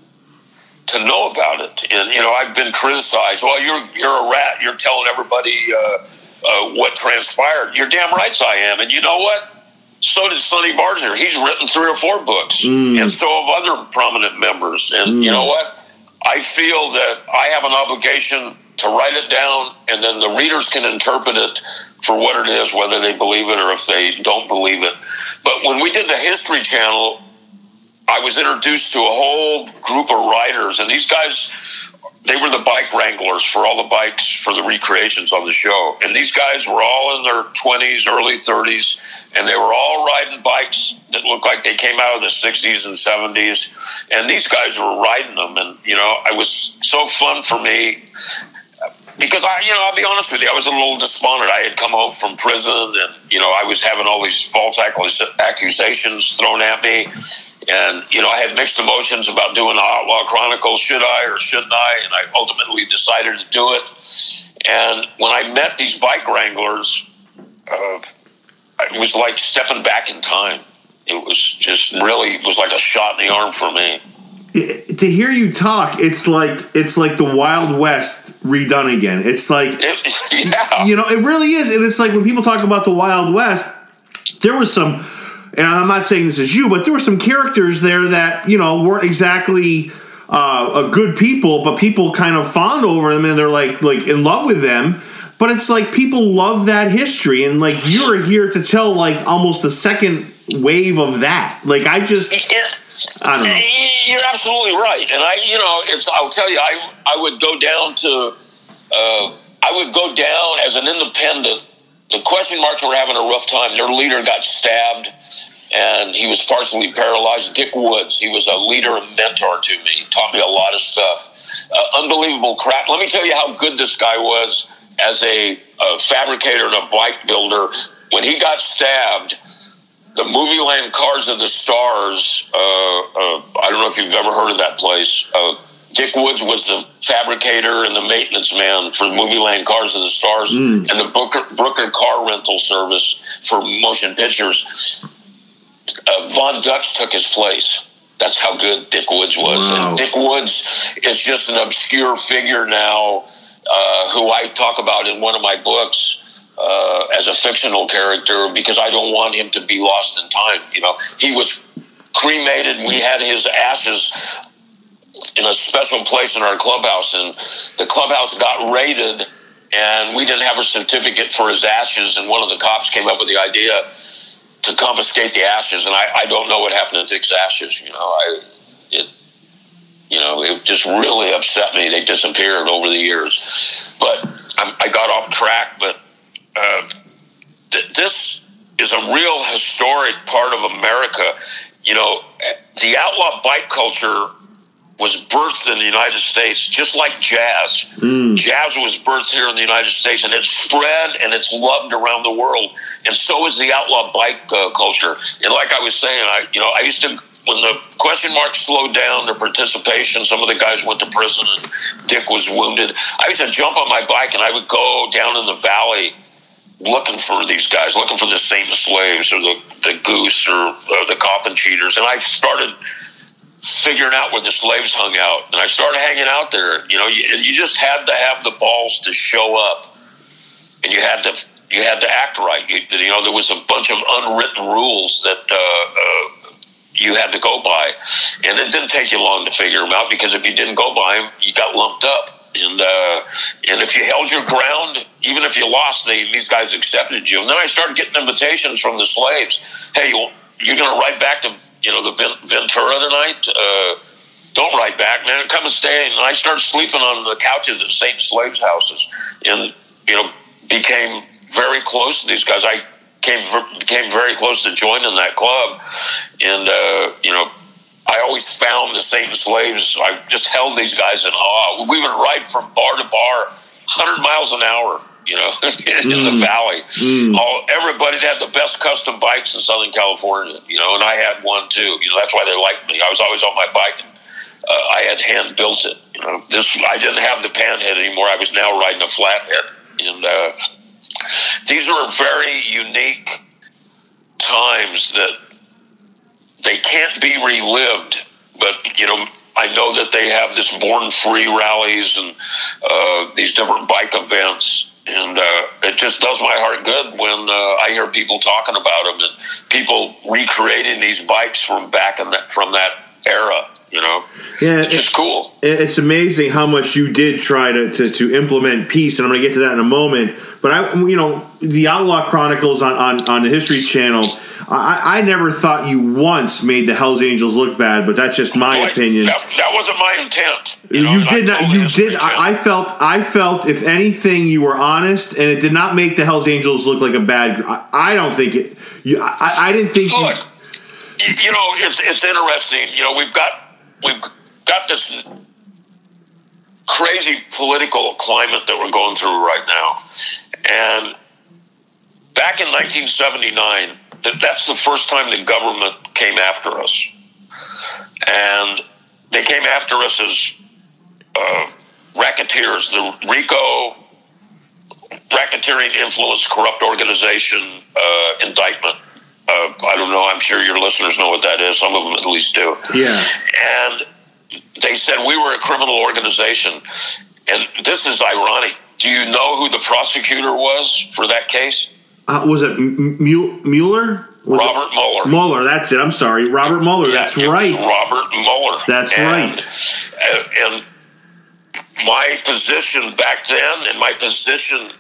Speaker 2: to know about it. And you know, I've been criticized. Well, you're you're a rat. You're telling everybody uh, uh, what transpired. You're damn right I am. And you know what? So did Sonny Barger. He's written three or four books, mm. and so have other prominent members. And mm. you know what? I feel that I have an obligation to write it down, and then the readers can interpret it for what it is, whether they believe it or if they don't believe it. But when we did the History Channel, I was introduced to a whole group of riders, and these guys they were the bike wranglers for all the bikes for the recreations on the show. And these guys were all in their 20s, early 30s, and they were all riding bikes that looked like they came out of the 60s and 70s. And these guys were riding them. And, you know, it was so fun for me because I, you know, I'll be honest with you, I was a little despondent. I had come home from prison, and you know, I was having all these false accusations thrown at me, and you know, I had mixed emotions about doing the Outlaw Chronicles. Should I or shouldn't I? And I ultimately decided to do it. And when I met these bike wranglers, uh, it was like stepping back in time. It was just really it was like a shot in the arm for me
Speaker 1: to hear you talk, it's like it's like the Wild West redone again. It's like yeah. you know, it really is, and it's like when people talk about the Wild West, there was some, and I'm not saying this is you, but there were some characters there that you know weren't exactly uh, a good people, but people kind of fawned over them and they're like like in love with them. But it's like people love that history, and like you're here to tell like almost a second wave of that. Like I just, I don't know.
Speaker 2: You're absolutely right, and I, you know, it's. I'll tell you, I I would go down to, uh, I would go down as an independent. The question marks were having a rough time. Their leader got stabbed, and he was partially paralyzed. Dick Woods, he was a leader and mentor to me. He taught me a lot of stuff. Uh, unbelievable crap. Let me tell you how good this guy was as a, a fabricator and a bike builder. When he got stabbed the Movieland Cars of the Stars. Uh, uh, I don't know if you've ever heard of that place. Dick Woods was the fabricator and the maintenance man for Movieland Cars of the Stars mm. and the Brooker, Brooker Car Rental Service for motion pictures. Uh, Von Dutch took his place. That's how good Dick Woods was. Wow. And Dick Woods is just an obscure figure now, uh, who I talk about in one of my books uh, as a fictional character because I don't want him to be lost in time. You know, he was cremated. We had his ashes in a special place in our clubhouse, and the clubhouse got raided, and we didn't have a certificate for his ashes. And one of the cops came up with the idea to confiscate the ashes, and I, I don't know what happened to Dick's ashes. You know, I it you know, it just really upset me. They disappeared over the years. But I, I got off track. But uh, th- this is a real historic part of America. You know, the outlaw bike culture was birthed in the United States, just like jazz. Mm. Jazz was birthed here in the United States, and it's spread and it's loved around the world. And so is the outlaw bike uh, culture. And like I was saying, I you know I used to when the question marks slowed down their participation. Some of the guys went to prison, and Dick was wounded. I used to jump on my bike and I would go down in the valley looking for these guys, looking for the Satan slaves or the, the goose or, or the coffin cheaters. And I started figuring out where the slaves hung out. And I started hanging out there. You know, you, you just had to have the balls to show up and you had to you had to act right. You, you know, there was a bunch of unwritten rules that uh, uh, you had to go by, and it didn't take you long to figure them out because if you didn't go by them, you got lumped up and uh, and if you held your ground, even if you lost, they, these guys accepted you. And then I started getting invitations from the slaves. Hey, you're going to ride back to you know the Ventura tonight? Uh, don't write back, man. Come and stay. And I started sleeping on the couches at Satan Slaves houses, and you know became very close to these guys. I came became very close to joining that club, and uh, you know I always found the Satan slaves. I just held these guys in awe. We would ride from bar to bar, hundred miles an hour. You know, in mm. the valley. Mm. All everybody had the best custom bikes in Southern California. You know, and I had one too. You know, that's why they liked me. I was always on my bike, and uh, I had hand built it. You know, this I didn't have the panhead anymore. I was now riding a flathead, and uh, these were very unique times that they can't be relived. But you know, I know that they have this Born Free rallies and uh, these different bike events, and uh, it just does my heart good when uh, I hear people talking about them and people recreating these bikes from back in that from that era. You know,
Speaker 1: Yeah,
Speaker 2: it's just cool.
Speaker 1: It's amazing how much you did try to, to, to implement peace, and I'm going to get to that in a moment. But I, you know, the Outlaw Chronicles on, on, on the History Channel, I, I never thought you once made the Hell's Angels look bad, but that's just my oh,
Speaker 2: Like,
Speaker 1: opinion.
Speaker 2: That, that wasn't my intent.
Speaker 1: You,
Speaker 2: know, I
Speaker 1: did not.
Speaker 2: told
Speaker 1: You did. I, I felt. I felt. If anything, you were honest, and it did not make the Hell's Angels look like a bad. I, I don't think it. You. I, I didn't think.
Speaker 2: Look, you, you know, it's it's interesting. You know, we've got we've got this crazy political climate that we're going through right now, and back in 1979, that's the first time the government came after us, and they came after us as uh, racketeers. The RICO racketeering influence corrupt organization uh, indictment. Uh, I don't know. I'm sure your listeners know what that is. Some of them at least do.
Speaker 1: Yeah.
Speaker 2: And they said we were a criminal organization. And this is ironic. Do you know who the prosecutor was for that case?
Speaker 1: Uh, was it M- M- Mueller? Was it-
Speaker 2: Robert Mueller.
Speaker 1: Mueller. That's it. I'm sorry, Robert Mueller.
Speaker 2: Yeah,
Speaker 1: that's right.
Speaker 2: Robert Mueller.
Speaker 1: That's
Speaker 2: And-
Speaker 1: right.
Speaker 2: And my position back then and my position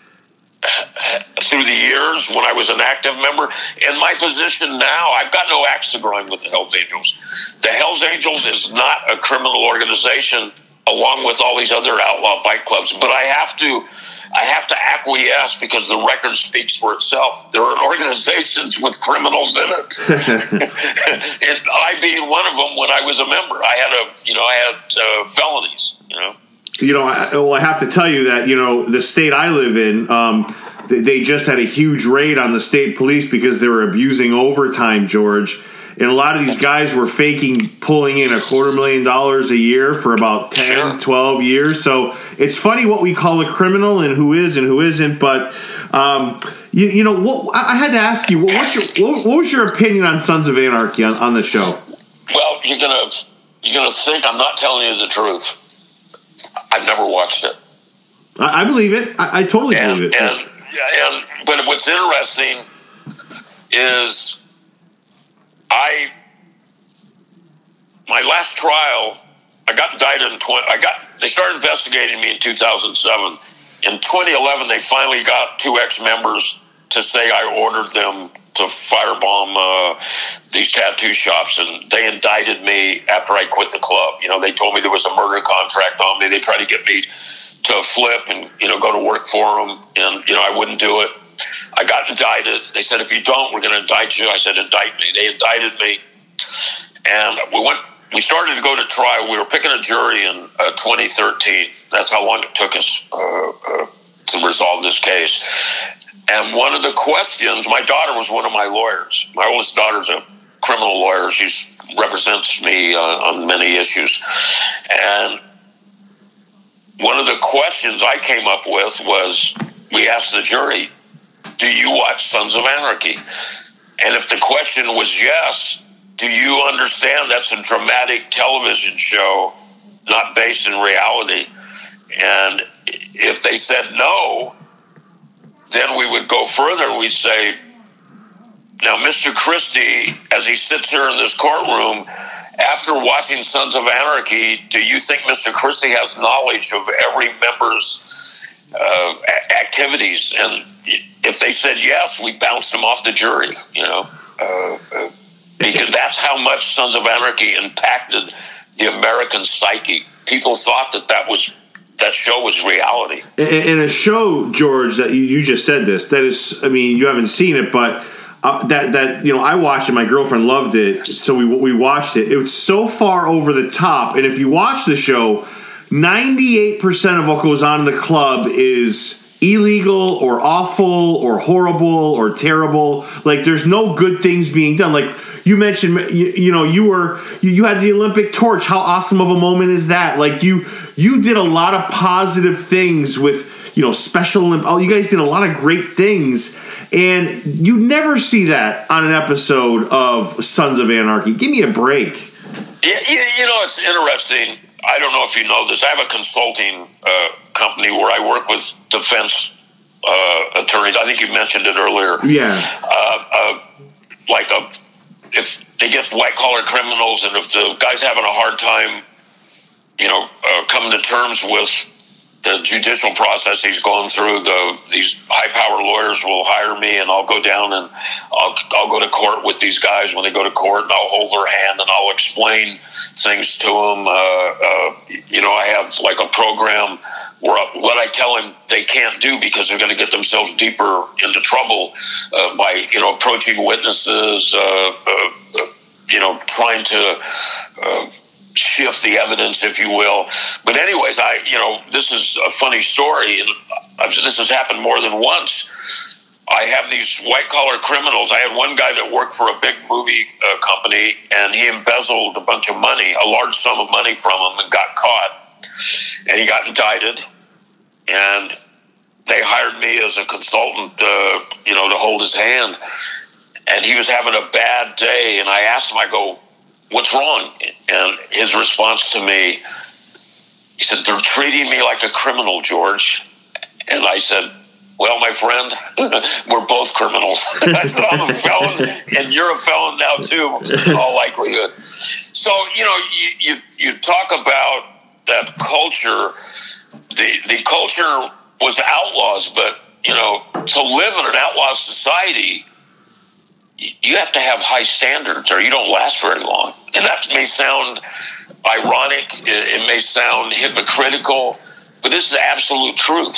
Speaker 2: through the years when I was an active member and my position now, I've got no axe to grind with the Hells Angels. The Hells Angels is not a criminal organization along with all these other outlaw bike clubs, but I have to I have to acquiesce because the record speaks for itself. There are organizations with criminals in it. and I being one of them when I was a member. I had a, you know, I had uh, felonies, you know.
Speaker 1: You know, I, well, I have to tell you that you know the state I live in, um, th- they just had a huge raid on the state police because they were abusing overtime, George. And a lot of these guys were faking pulling in a quarter million dollars a year for about 10,
Speaker 2: Sure.
Speaker 1: 12 years. So it's funny what we call a criminal and who is and who isn't. But, um, you, you know, what, I had to ask you, what, what's your, what, what was your opinion on Sons of Anarchy on, on the show?
Speaker 2: Well, you're gonna you're gonna think I'm not telling you the truth. I've never watched it,
Speaker 1: I, I believe it. I, I totally
Speaker 2: and
Speaker 1: believe it.
Speaker 2: and and but what's interesting is I my last trial. I got indicted in 20. I got they started investigating me in 2007. In 2011, they finally got two ex-members to say I ordered them to firebomb uh, these tattoo shops, and they indicted me after I quit the club. You know, they told me there was a murder contract on me. They tried to get me to flip and you know go to work for them, and you know I wouldn't do it. I got indicted. They said if you don't, we're going to indict you. I said indict me. They indicted me, and we went. We started to go to trial. We were picking a jury in uh, 2013. That's how long it took us uh, uh, to resolve this case. And one of the questions, my daughter was one of my lawyers. My oldest daughter's a criminal lawyer. She represents me uh, on many issues. And one of the questions I came up with was we asked the jury, Do you watch Sons of Anarchy? And if the question was yes, do you understand that's a dramatic television show, not based in reality? And if they said no, then we would go further and we'd say, now, Mr. Christie, as he sits here in this courtroom, after watching Sons of Anarchy, do you think Mr. Christie has knowledge of every member's uh, activities? And if they said yes, we bounced them off the jury, you know, uh, uh, because that's how much Sons of Anarchy impacted the American psyche. People thought that that was that show was reality.
Speaker 1: in, in a show, George, that you, you just said this. That is, I mean, you haven't seen it, but uh, that that you know, I watched it. My girlfriend loved it, so we we watched it. It was so far over the top, and if you watch the show, ninety eight percent of what goes on in the club is illegal or awful or horrible or terrible. Like, there's no good things being done. Like you mentioned, you, you know, you were you, you had the Olympic torch. How awesome of a moment is that? Like you you did a lot of positive things with you know special. Oh, you guys did a lot of great things, and you never see that on an episode of Sons of Anarchy. Give me a break.
Speaker 2: Yeah, you, you know, it's interesting. I don't know if you know this. I have a consulting uh, company where I work with defense uh, attorneys. I think you mentioned it earlier.
Speaker 1: Yeah,
Speaker 2: Uh, uh, like a, if they get white collar criminals, and if the guy's having a hard time, you know, uh, coming to terms with the judicial process he's going through, the these high power lawyers will hire me, and I'll go down and I'll I'll go to court with these guys when they go to court, and I'll hold their hand and I'll explain things to them. Uh, uh, you know, I have like a program where what I tell them they can't do because they're going to get themselves deeper into trouble uh, by you know approaching witnesses, uh, uh, uh, you know, trying to shift the evidence, if you will. But anyways, I you know this is a funny story, and this has happened more than once. I have these white collar criminals. I had one guy that worked for a big movie uh, company, and he embezzled a bunch of money, a large sum of money from him, and got caught. And he got indicted, and they hired me as a consultant, uh, you know, to hold his hand. And he was having a bad day, and I asked him, I go, what's wrong? And his response to me, he said, they're treating me like a criminal, George. And I said, well, my friend, we're both criminals. I said, I'm a felon, and you're a felon now, too, in all likelihood. So, you know, you, you, you talk about that culture. The, the culture was outlaws, but, you know, to live in an outlaw society, you have to have high standards or you don't last very long. And that may sound ironic, it, may sound hypocritical, but this is absolute truth.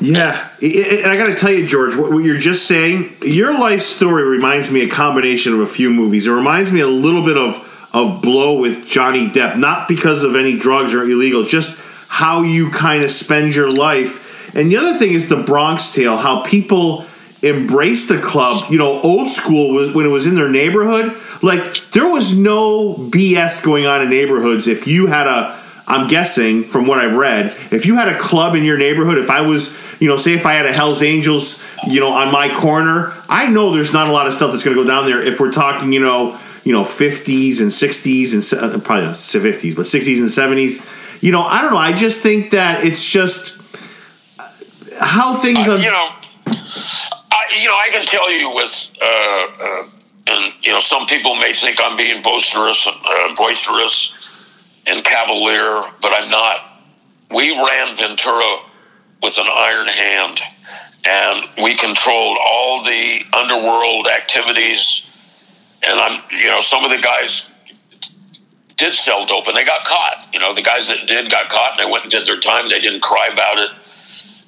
Speaker 1: Yeah, and I got to tell you, George, what you're just saying, your life story reminds me a combination of a few movies. It reminds me a little bit of of Blow with Johnny Depp, not because of any drugs or illegal, just how you kind of spend your life. And the other thing is the Bronx Tale, how people embraced the club, you know, old school was when it was in their neighborhood. Like there was no BS going on in neighborhoods. If you had a, I'm guessing from what I've read, if you had a club in your neighborhood, if I was, you know, say if I had a Hell's Angels, you know, on my corner, I know there's not a lot of stuff that's going to go down there. If we're talking, you know, you know, 50s and 60s and uh, probably not 50s, but 60s and 70s. You know, I don't know. I just think that it's just how things.
Speaker 2: Uh, you know, I, you know, I can tell you with, uh, uh, and you know, some people may think I'm being boisterous, uh, boisterous and cavalier, but I'm not. We ran Ventura with an iron hand, and we controlled all the underworld activities. And I'm, you know, some of the guys did sell dope, and they got caught. You know, the guys that did got caught, and they went and did their time. They didn't cry about it.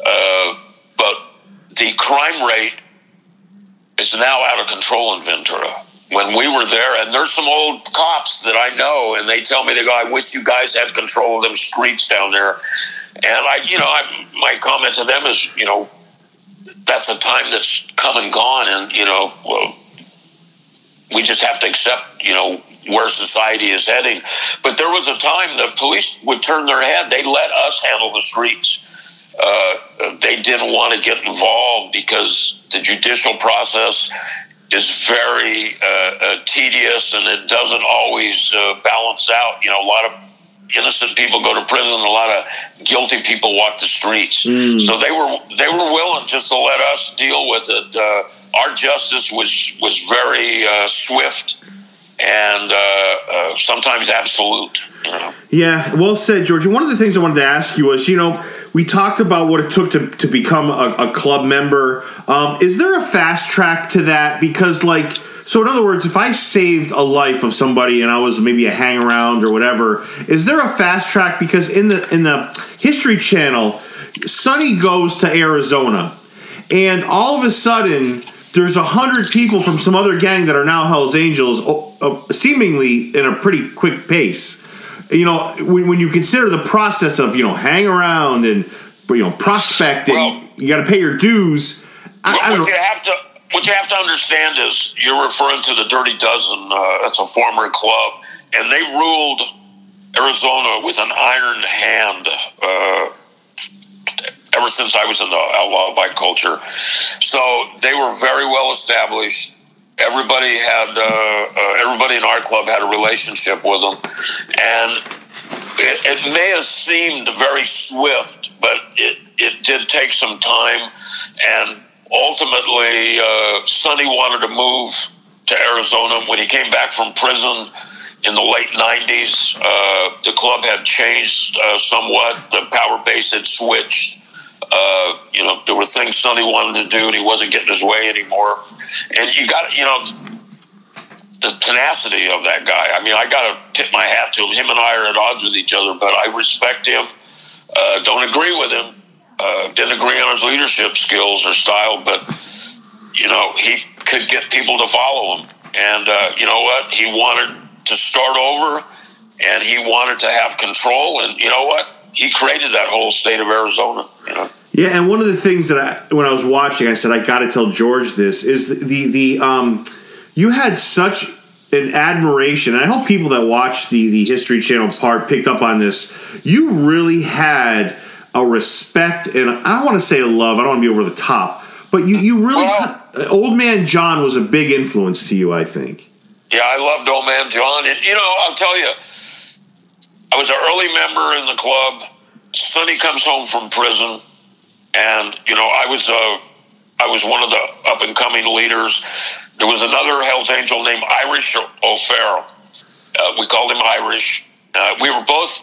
Speaker 2: Uh, but the crime rate is now out of control in Ventura. When we were there, and there's some old cops that I know, and they tell me, they go, I wish you guys had control of them streets down there. And I, you know, I, my comment to them is, you know, that's a time that's come and gone, and, you know, well, we just have to accept, you know, where society is heading. But there was a time the police would turn their head. They let us handle the streets uh, they didn't want to get involved because the judicial process is very uh, uh, tedious and it doesn't always uh, balance out. You know, a lot of innocent people go to prison, a lot of guilty people walk the streets. Mm. So they were they were willing just to let us deal with it. Uh, our justice was was very uh, swift and sometimes absolute. You know?
Speaker 1: Yeah, well said, George. And one of the things I wanted to ask you was, you know we talked about what it took to, to become a, a club member. Um, is there a fast track to that? Because, like, so in other words, if I saved a life of somebody and I was maybe a hang around or whatever, is there a fast track? Because in the in the History Channel, Sonny goes to Arizona, and all of a sudden there's a hundred people from some other gang that are now Hell's Angels, seemingly in a pretty quick pace you know, when, when you consider the process of you know hang around and you know prospecting, well, you got to pay your dues.
Speaker 2: I, I what you have to what you have to understand is you're referring to the Dirty Dozen. Uh, that's a former club, and they ruled Arizona with an iron hand. Uh, ever since I was in the outlaw bike culture, so they were very well established everybody had uh, uh, everybody in our club had a relationship with them, and it, it, may have seemed very swift, but it it did take some time, and ultimately, uh, Sonny wanted to move to Arizona. When he came back from prison in the late 90s, uh, the club had changed uh, somewhat. The power base had switched. Uh, you know, there were things Sonny wanted to do, and he wasn't getting his way anymore. And you got, you know, the tenacity of that guy. I mean, I got to tip my hat to him. Him and I are at odds with each other, but I respect him. Uh, don't agree with him. Uh, didn't agree on his leadership skills or style, but you know he could get people to follow him. And uh, you know what? He wanted to start over, and he wanted to have control. And you know what? He created that whole state of Arizona. You know.
Speaker 1: Yeah, and one of the things that I, when I was watching, I said I got to tell George this is the the um, you had such an admiration. And I hope people that watch the the History Channel part picked up on this. You really had a respect and I don't want to say a love. I don't want to be over the top, but you you really well, Old Man John was a big influence to you. I think.
Speaker 2: Yeah, I loved Old Man John, and you know I'll tell you, I was an early member in the club. Sonny comes home from prison, and you know I was uh, I was one of the up and coming leaders. There was another Hell's Angel named Irish O'Farrell. Uh, we called him Irish. Uh, we were both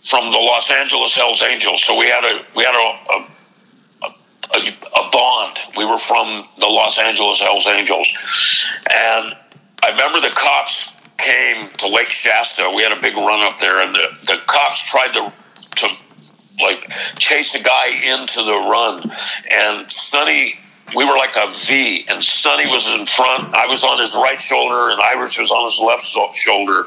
Speaker 2: from the Los Angeles Hell's Angels, so we had a we had a, a, a, a bond. We were from the Los Angeles Hell's Angels, and I remember the cops came to Lake Shasta. We had a big run up there, and the, the cops tried to to like chase a guy into the run, and Sonny we were like a V, and Sonny was in front. I was on his right shoulder, and Irish was on his left shoulder.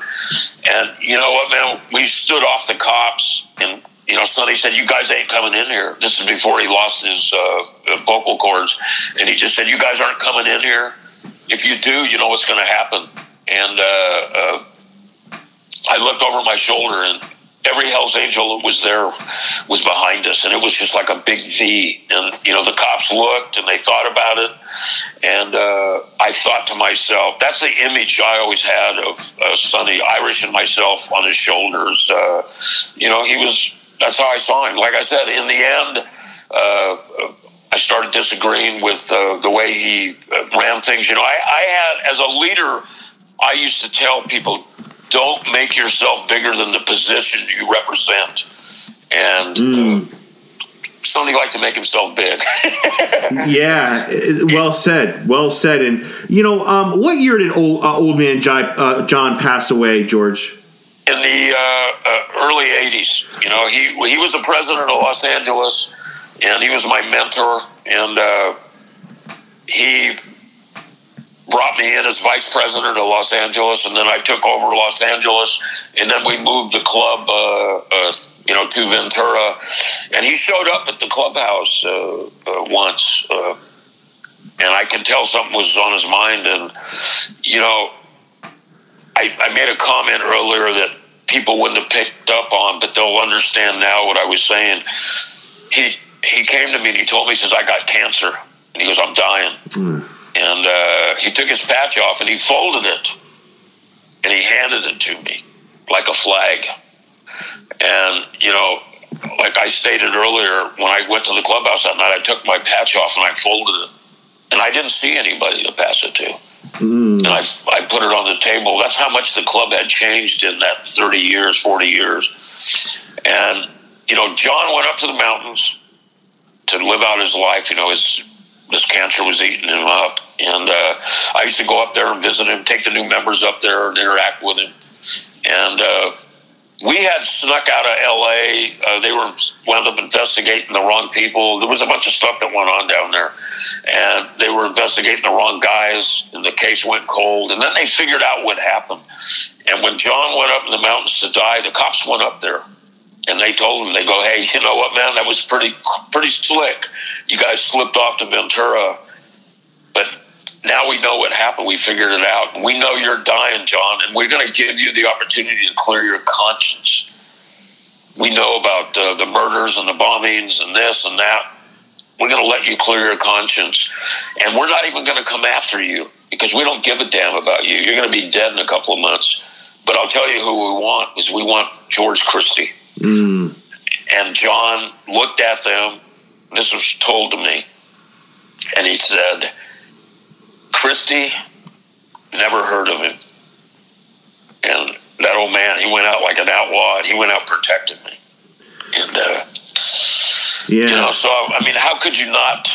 Speaker 2: And you know what, man? We stood off the cops, and you know, Sonny said, "You guys ain't coming in here." This is before he lost his uh, vocal cords, and he just said, "You guys aren't coming in here. If you do, you know what's going to happen." And uh, uh, I looked over my shoulder, and every Hell's Angel that was there was behind us, and it was just like a big V. And you know, the cops looked and they thought about it, and uh, I thought to myself, that's the image I always had of uh, Sonny Irish and myself on his shoulders. Uh, you know, he was. That's how I saw him. Like I said, in the end. Uh, I started disagreeing with uh, the way he uh, ran things. You know, I, I had, as a leader, I used to tell people, don't make yourself bigger than the position you represent. And mm. uh, Sonny liked to make himself big.
Speaker 1: yeah, well said. Well said. And you know, um, what year did old uh, old man John, uh, John pass away, George?
Speaker 2: In the uh, uh, early '80s. You know, he he was the president of Los Angeles, and he was my mentor. And uh, he brought me in as vice president of Los Angeles, and then I took over Los Angeles, and then we moved the club, uh, uh, you know, to Ventura, and he showed up at the clubhouse uh, uh once, uh, and I can tell something was on his mind, and you know, I, I made a comment earlier that people wouldn't have picked up on, but they'll understand now what I was saying. He he came to me and he told me, he says, I got cancer, and he goes, I'm dying. Mm and uh, he took his patch off and he folded it and he handed it to me like a flag. And, you know, like I stated earlier, when I went to the clubhouse that night, I took my patch off and I folded it. And I didn't see anybody to pass it to. Mm. And I, I put it on the table. That's how much the club had changed in that 30 years, 40 years. And, you know, John went up to the mountains to live out his life. You know, his this cancer was eating him up. And uh, I used to go up there and visit him, take the new members up there and interact with him. And uh, we had snuck out of L.A. Uh, they were wound up investigating the wrong people. There was a bunch of stuff that went on down there, and they were investigating the wrong guys, and the case went cold. And then they figured out what happened. And when John went up in the mountains to die, the cops went up there and they told him, they go, hey, you know what, man, that was pretty pretty slick. You guys slipped off to Ventura, but now we know what happened. We figured it out. We know you're dying, John, and we're going to give you the opportunity to clear your conscience. We know about uh, the murders and the bombings and this and that. We're going to let you clear your conscience, and we're not even going to come after you because we don't give a damn about you. You're going to be dead in a couple of months. But I'll tell you who we want is we want George Christie. Mm. And John looked at them. This was told to me. And he said, Christie, never heard of him. And that old man, he went out like an outlaw, and he went out protecting me. And uh,
Speaker 1: Yeah.
Speaker 2: you know, so I mean, how could you not?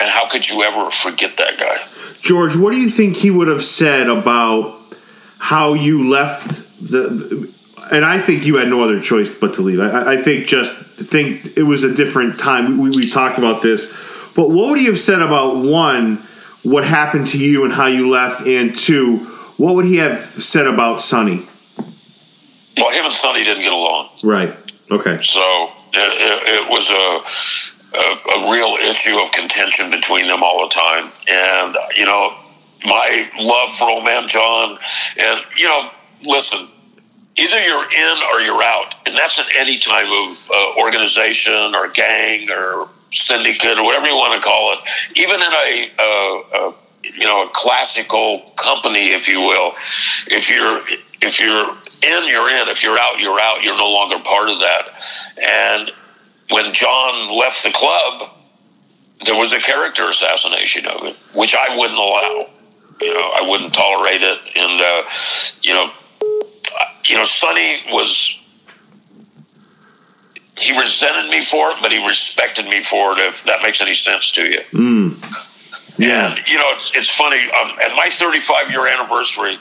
Speaker 2: And how could you ever forget that guy?
Speaker 1: George, what do you think he would have said about how you left the? And I think you had no other choice but to leave. I, I think just think it was a different time. We, we talked about this, but what would he have said about one, what happened to you and how you left, and two, what would he have said about Sonny?
Speaker 2: Well, him and Sonny didn't get along.
Speaker 1: Right. Okay.
Speaker 2: So it, it, it was a, a a real issue of contention between them all the time. And you know, my love for old man John, and you know, listen, either you're in or you're out, and that's in any type of uh, organization or gang or syndicate or whatever you want to call it. Even in a, a you know a classical company, if you will, if you're if you're in, you're in. If you're out, you're out. You're no longer part of that. And when John left the club, there was a character assassination of it, which I wouldn't allow. You know, I wouldn't tolerate it. And uh, you know, you know, Sonny was he resented me for it, but he respected me for it. If that makes any sense to you.
Speaker 1: Mm. Yeah.
Speaker 2: And you know, it's, it's funny. Um, at my 35 year anniversary,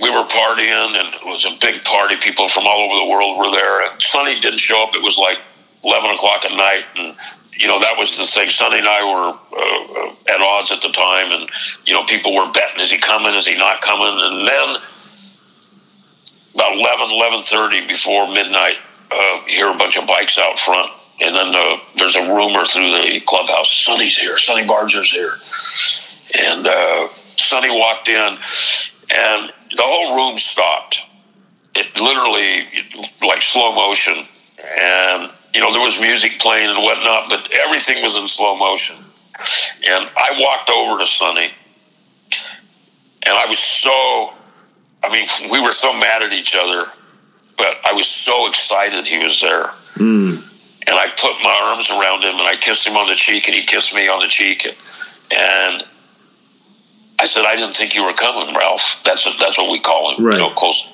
Speaker 2: we were partying, and it was a big party. People from all over the world were there. And Sonny didn't show up. It was like 11 o'clock at night, and you know that was the thing. Sonny and I were uh, at odds at the time, and you know people were betting: is he coming? Is he not coming? And then about 11, 11.30 before midnight, uh, you hear a bunch of bikes out front. And then uh, there's a rumor through the clubhouse, Sonny's here, Sonny Barger's here. And uh, Sonny walked in, and the whole room stopped. It literally, like slow motion. And, you know, there was music playing and whatnot, but everything was in slow motion. And I walked over to Sonny, and I was so I mean, we were so mad at each other, but I was so excited he was there.
Speaker 1: Mm.
Speaker 2: And I put my arms around him and I kissed him on the cheek and he kissed me on the cheek. And I said, I didn't think you were coming, Ralph. That's that's what we call him,
Speaker 1: Right.
Speaker 2: you know, close.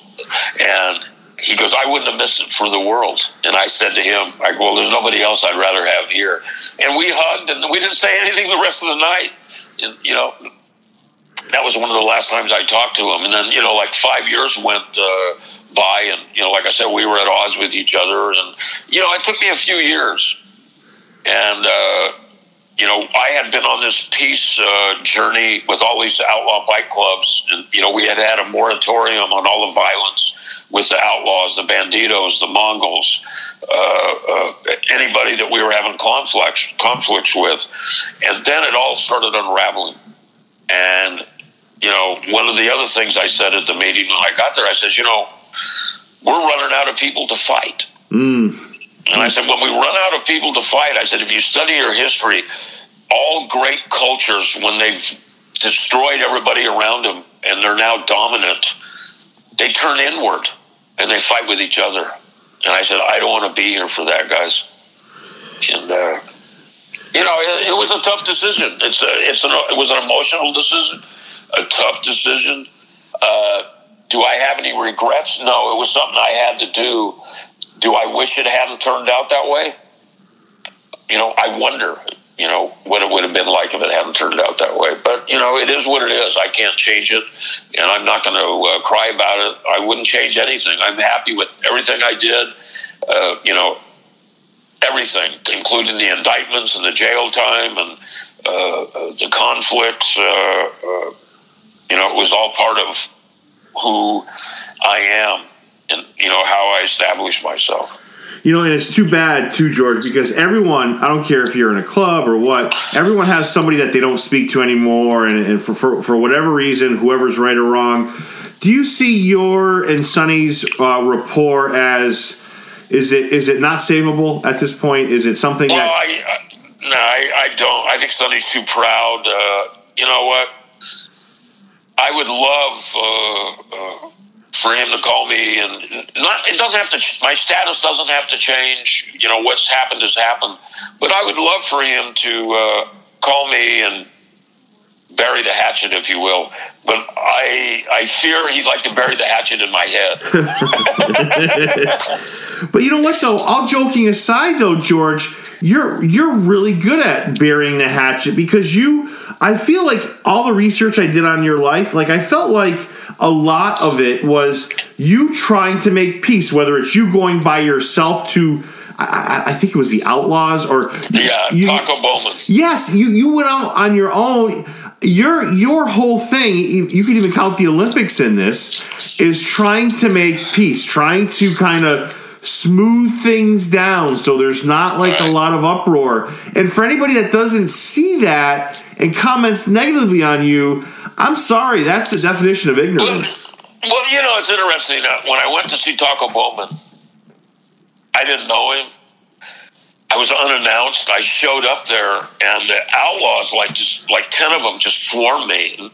Speaker 2: And he goes, I wouldn't have missed it for the world. And I said to him, I go, well, there's nobody else I'd rather have here. And we hugged and we didn't say anything the rest of the night. And, you know, that was one of the last times I talked to him. And then, you know, like five years went uh, by, and you know, like I said, we were at odds with each other, and you know, it took me a few years. And uh, you know, I had been on this peace uh, journey with all these outlaw bike clubs, and you know, we had had a moratorium on all the violence with the outlaws, the Bandidos, the Mongols, uh, uh, anybody that we were having conflicts conflicts with, and then it all started unraveling. And you know, one of the other things I said at the meeting when I got there, I said, you know, we're running out of people to fight.
Speaker 1: Mm.
Speaker 2: And I said, when we run out of people to fight, I said, if you study your history, all great cultures, when they've destroyed everybody around them and they're now dominant, they turn inward and they fight with each other. And I said, I don't want to be here for that, guys. And, uh, you know, it, it was a tough decision. It's a, it's an, it was an emotional decision, a tough decision. Uh, do I have any regrets? No, it was something I had to do. Do I wish it hadn't turned out that way? You know, I wonder, you know, what it would have been like if it hadn't turned out that way. But, you know, it is what it is. I can't change it, and I'm not going to uh, cry about it. I wouldn't change anything. I'm happy with everything I did. Uh, you know, everything, including the indictments and the jail time and uh, uh, the conflicts. Uh, uh, you know, it was all part of who I am and, you know, how I established myself.
Speaker 1: You know, and it's too bad too, George, because everyone, I don't care if you're in a club or what, everyone has somebody that they don't speak to anymore, and, and for, for, for whatever reason, whoever's right or wrong. Do you see your and Sonny's uh, rapport as is it is it not savable at this point? Is it something that
Speaker 2: I, I no, I, I don't. I think Sonny's too proud. Uh, you know what? I would love uh, uh, for him to call me, and not. It doesn't have to. My status doesn't have to change. You know, what's happened has happened. But I would love for him to uh, call me and bury the hatchet, if you will. But I I fear he'd like to bury the hatchet in my head.
Speaker 1: but you know what though? All joking aside though, George, you're you're really good at burying the hatchet because you I feel like all the research I did on your life, like I felt like a lot of it was you trying to make peace, whether it's you going by yourself to I, I, think it was the Outlaws or
Speaker 2: yeah, you, Taco Bowman.
Speaker 1: Yes, you you went out on your own your your whole thing you can even count the olympics in this is trying to make peace trying to kind of smooth things down so there's not like right. a lot of uproar and for anybody that doesn't see that and comments negatively on you i'm sorry that's the definition of ignorance
Speaker 2: well, well you know it's interesting that when i went to see taco bowman i didn't know him I was unannounced. I showed up there, and the outlaws, like just like ten of them, just swarmed me.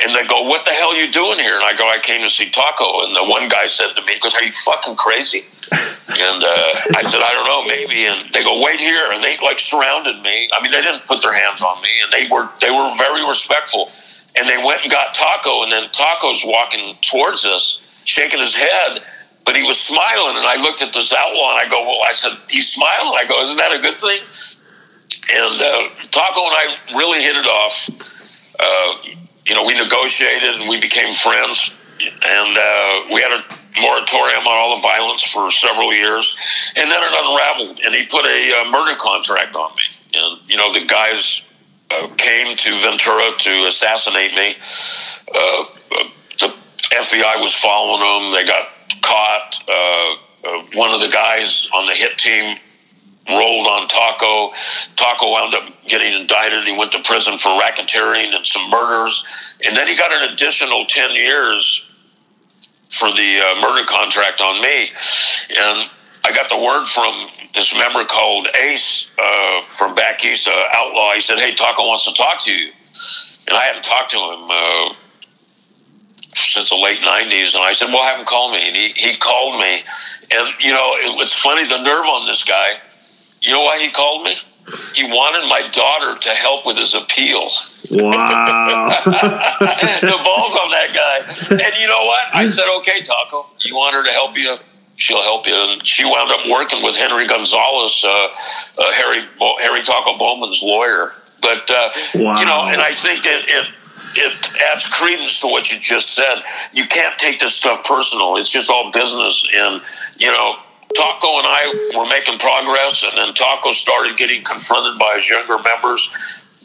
Speaker 2: And they go, "What the hell are you doing here?" And I go, "I came to see Taco." And the one guy said to me, "He goes, are you fucking crazy?" And uh, I said, "I don't know, maybe." And they go, "Wait here," and they like surrounded me. I mean, they didn't put their hands on me, and they were they were very respectful. And they went and got Taco, and then Taco's walking towards us, shaking his head but he was smiling, and I looked at this outlaw, and I go, "Well," I said, "He's smiling." I go, "Isn't that a good thing?" And uh, Taco and I really hit it off. Uh, you know, we negotiated and we became friends, and uh, we had a moratorium on all the violence for several years, and then it unraveled, and he put a uh, murder contract on me, and you know, the guys uh, came to Ventura to assassinate me. Uh, the FBI was following them. They got caught. Uh, uh, one of the guys on the hit team rolled on Taco. Taco wound up getting indicted. He went to prison for racketeering and some murders. And then he got an additional 10 years for the uh, murder contract on me. And I got the word from this member called Ace uh, from back east, uh, Outlaw. He said, Hey, Taco wants to talk to you. And I hadn't talked to him uh, since the late 90s. And I said, well, have him call me. And he, he called me. And, you know, it, it's funny, the nerve on this guy. You know why he called me? He wanted my daughter to help with his appeal.
Speaker 1: Wow.
Speaker 2: the balls on that guy. And you know what? I said, okay, Taco, you want her to help you? She'll help you. And she wound up working with Henry Gonzalez, uh, uh, Harry, Harry Taco Bowman's lawyer. But, uh, wow. you know, and I think that it, it adds credence to what you just said. You can't take this stuff personal. It's just all business. And, you know, Taco and I were making progress, and then Taco started getting confronted by his younger members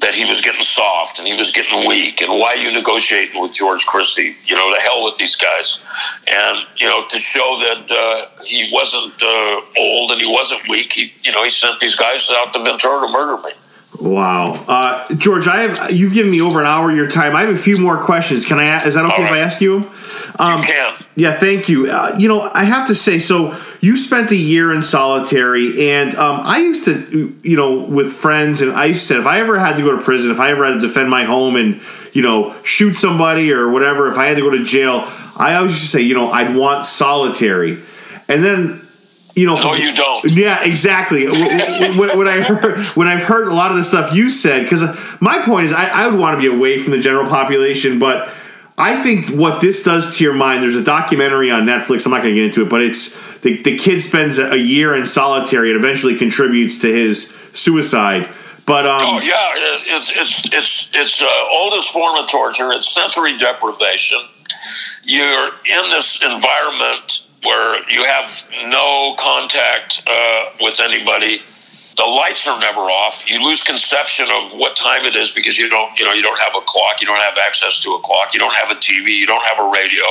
Speaker 2: that he was getting soft and he was getting weak. And why are you negotiating with George Christie? You know, the hell with these guys. And, you know, to show that uh, he wasn't uh, old and he wasn't weak, he, you know, he sent these guys out to Ventura to murder me.
Speaker 1: Wow, uh, George, I have you've given me over an hour of your time. I have a few more questions. Can I? Is that okay right. if I ask you?
Speaker 2: Um.
Speaker 1: Yeah, thank you. Uh, you know, I have to say, so you spent a year in solitary, and um, I used to, you know, with friends, and I used to say, if I ever had to go to prison, if I ever had to defend my home, and you know, shoot somebody or whatever, if I had to go to jail, I always used to say, you know, I'd want solitary, and then you know,
Speaker 2: no, you don't.
Speaker 1: Yeah, exactly. when, when, I heard when I've heard a lot of the stuff you said, because my point is, I, I would want to be away from the general population, but I think what this does to your mind. There's a documentary on Netflix. I'm not going to get into it, but it's the the kid spends a year in solitary and eventually contributes to his suicide. But um,
Speaker 2: oh yeah, it's it's it's it's uh, oldest form of torture. It's sensory deprivation. You're in this environment where you have no contact uh, with anybody. The lights are never off. You lose conception of what time it is because you don't, you know, you don't have a clock. You don't have access to a clock. You don't have a TV. You don't have a radio.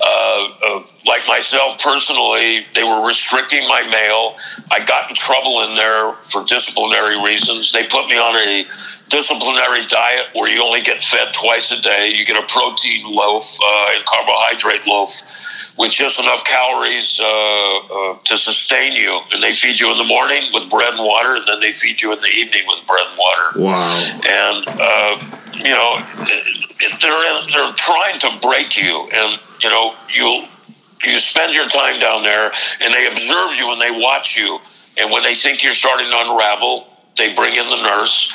Speaker 2: Uh, uh, like myself personally, they were restricting my mail. I got in trouble in there for disciplinary reasons. They put me on a disciplinary diet where you only get fed twice a day. You get a protein loaf uh, and carbohydrate loaf with just enough calories uh, uh, to sustain you. And they feed you in the morning with bread and water, and then they feed you in the evening with bread and water.
Speaker 1: Wow.
Speaker 2: And, uh, you know, they're, they're trying to break you. And, you know, you you spend your time down there, and they observe you and they watch you. And when they think you're starting to unravel, they bring in the nurse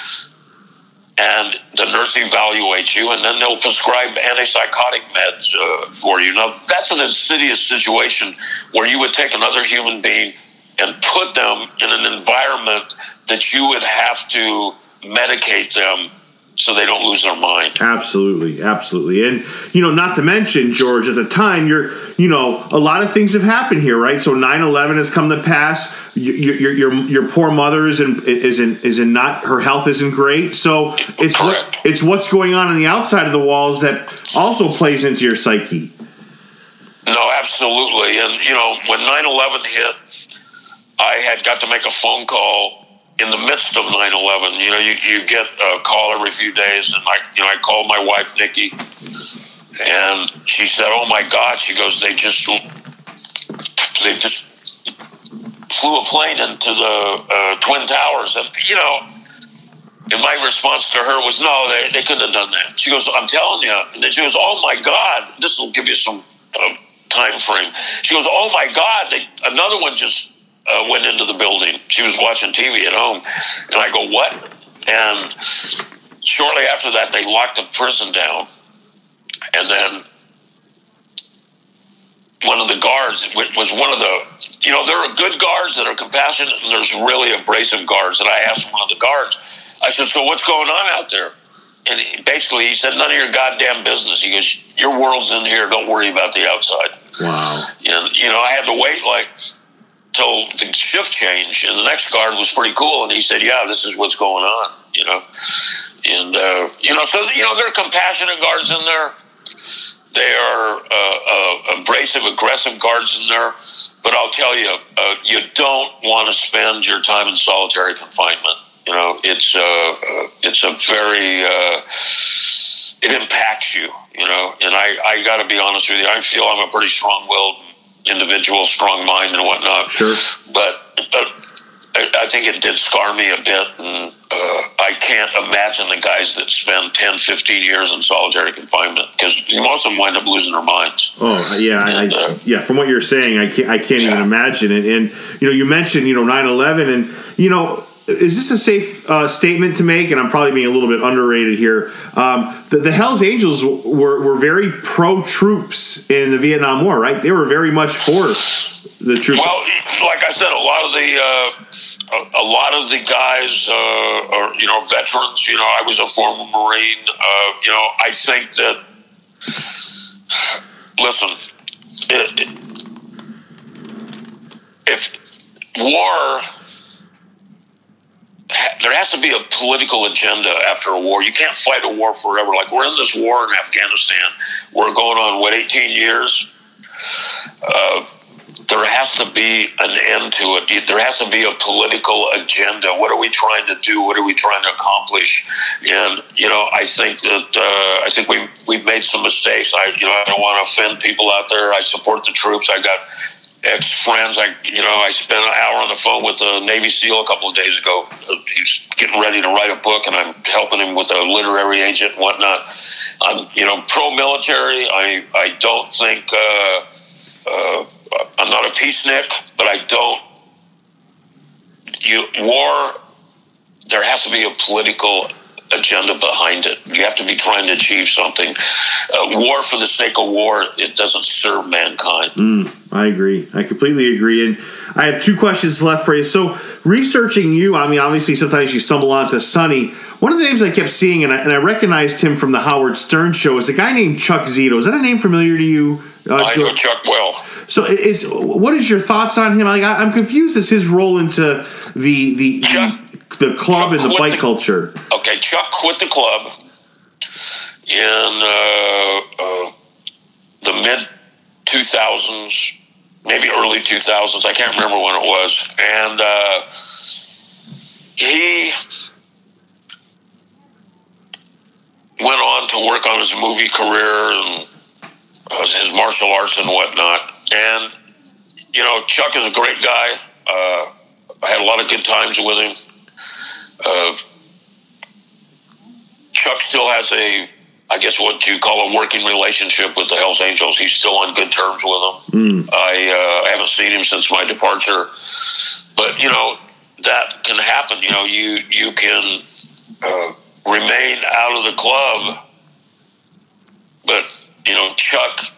Speaker 2: and the nurse evaluates you, and then they'll prescribe antipsychotic meds uh, for you. Now, that's an insidious situation where you would take another human being and put them in an environment that you would have to medicate them so they don't lose their mind.
Speaker 1: Absolutely, absolutely, and you know, not to mention George. At the time, you're, you know, a lot of things have happened here, right? So 9-11 has come to pass. Your your your, your poor mother is in is in is in not her health isn't great. So it's what it's what's going on on the outside of the walls that also plays into your psyche.
Speaker 2: No, absolutely, and you know, when 9-11 hit, I had got to make a phone call in the midst of 9-11 you know you, you get a call every few days and i you know i called my wife nikki and she said oh my god she goes they just they just flew a plane into the uh, twin towers and you know and my response to her was no they, they couldn't have done that. She goes i'm telling you and then she goes oh my god this will give you some uh, time frame. She goes oh my god they, another one just uh, went into the building. She was watching TV at home, and I go, "What?" And shortly after that, they locked the prison down, and then one of the guards was one of the, you know, there are good guards that are compassionate, and there's really abrasive guards. And I asked one of the guards, I said, "So what's going on out there?" And he, basically, he said, "None of your goddamn business." He goes, "Your world's in here. Don't worry about the outside."
Speaker 1: Wow.
Speaker 2: And you know, I had to wait like till the shift changed, and the next guard was pretty cool, and he said, "Yeah, this is what's going on," you know, and uh, you know, so you know, there are compassionate guards in there. They are uh, uh, abrasive, aggressive guards in there. But I'll tell you, uh, you don't want to spend your time in solitary confinement. You know, it's uh, uh, it's a very it impacts you. You know, and I I got to be honest with you. I feel I'm a pretty strong-willed individual, strong mind, and whatnot.
Speaker 1: Sure.
Speaker 2: But but I think it did scar me a bit, and uh, I can't imagine the guys that spend 10, 15 years in solitary confinement because most of them wind up losing their minds.
Speaker 1: Oh yeah, and, I, uh, yeah. From what you're saying, I can't, I can't yeah. even imagine it. And you know, you mentioned you know 9/11, and you know is this a safe uh, statement to make? And I'm probably being a little bit underrated here. Um, the, the, Hell's Angels were, were very pro troops in the Vietnam War, right? They were very much for the troops.
Speaker 2: Well, like I said, a lot of the uh, a, lot of the guys uh, are you know veterans. You know, I was a former Marine. Uh, you know, I think that listen, it, it, if war there has to be a political agenda after a war. You can't fight a war forever. Like we're in this war in Afghanistan. We're going on what 18 years. Uh, there has to be an end to it. There has to be a political agenda. What are we trying to do? What are we trying to accomplish? And you know, I think that uh, I think we we've made some mistakes. I you know I don't want to offend people out there. I support the troops. I got ex friends. I you know I spent an hour on the phone with a Navy SEAL a couple of days ago. He's getting ready to write a book, and I'm helping him with a literary agent and whatnot. I'm you know pro military. I I don't think uh, uh, I'm not a peacenik, but I don't. You war. There has to be a political agenda behind it. You have to be trying to achieve something. Uh, war for the sake of war, it doesn't serve mankind.
Speaker 1: Mm, I agree. I completely agree. And I have two questions left for you. So, researching you, I mean, obviously, sometimes you stumble onto Sonny. One of the names I kept seeing, and I, and I recognized him from the Howard Stern show, is a guy named Chuck Zito. Is that a name familiar to you?
Speaker 2: Uh, I know Chuck well.
Speaker 1: So, is what is your thoughts on him? Like, I, am confused as his role into the the, Chuck, the club Chuck and the bike the, culture.
Speaker 2: Okay, Chuck quit the club in uh, uh, the mid 2000s, maybe early 2000s. I can't remember when it was, and uh, he went on to work on his movie career and uh, his martial arts and whatnot. And you know, Chuck is a great guy. Uh, I had a lot of good times with him. Uh, Chuck still has a, I guess what you call a working relationship with the Hells Angels. He's still on good terms with them. Mm. I uh, haven't seen him since my departure, but you know that can happen. You know, you you can uh, remain out of the club. But you know, Chuck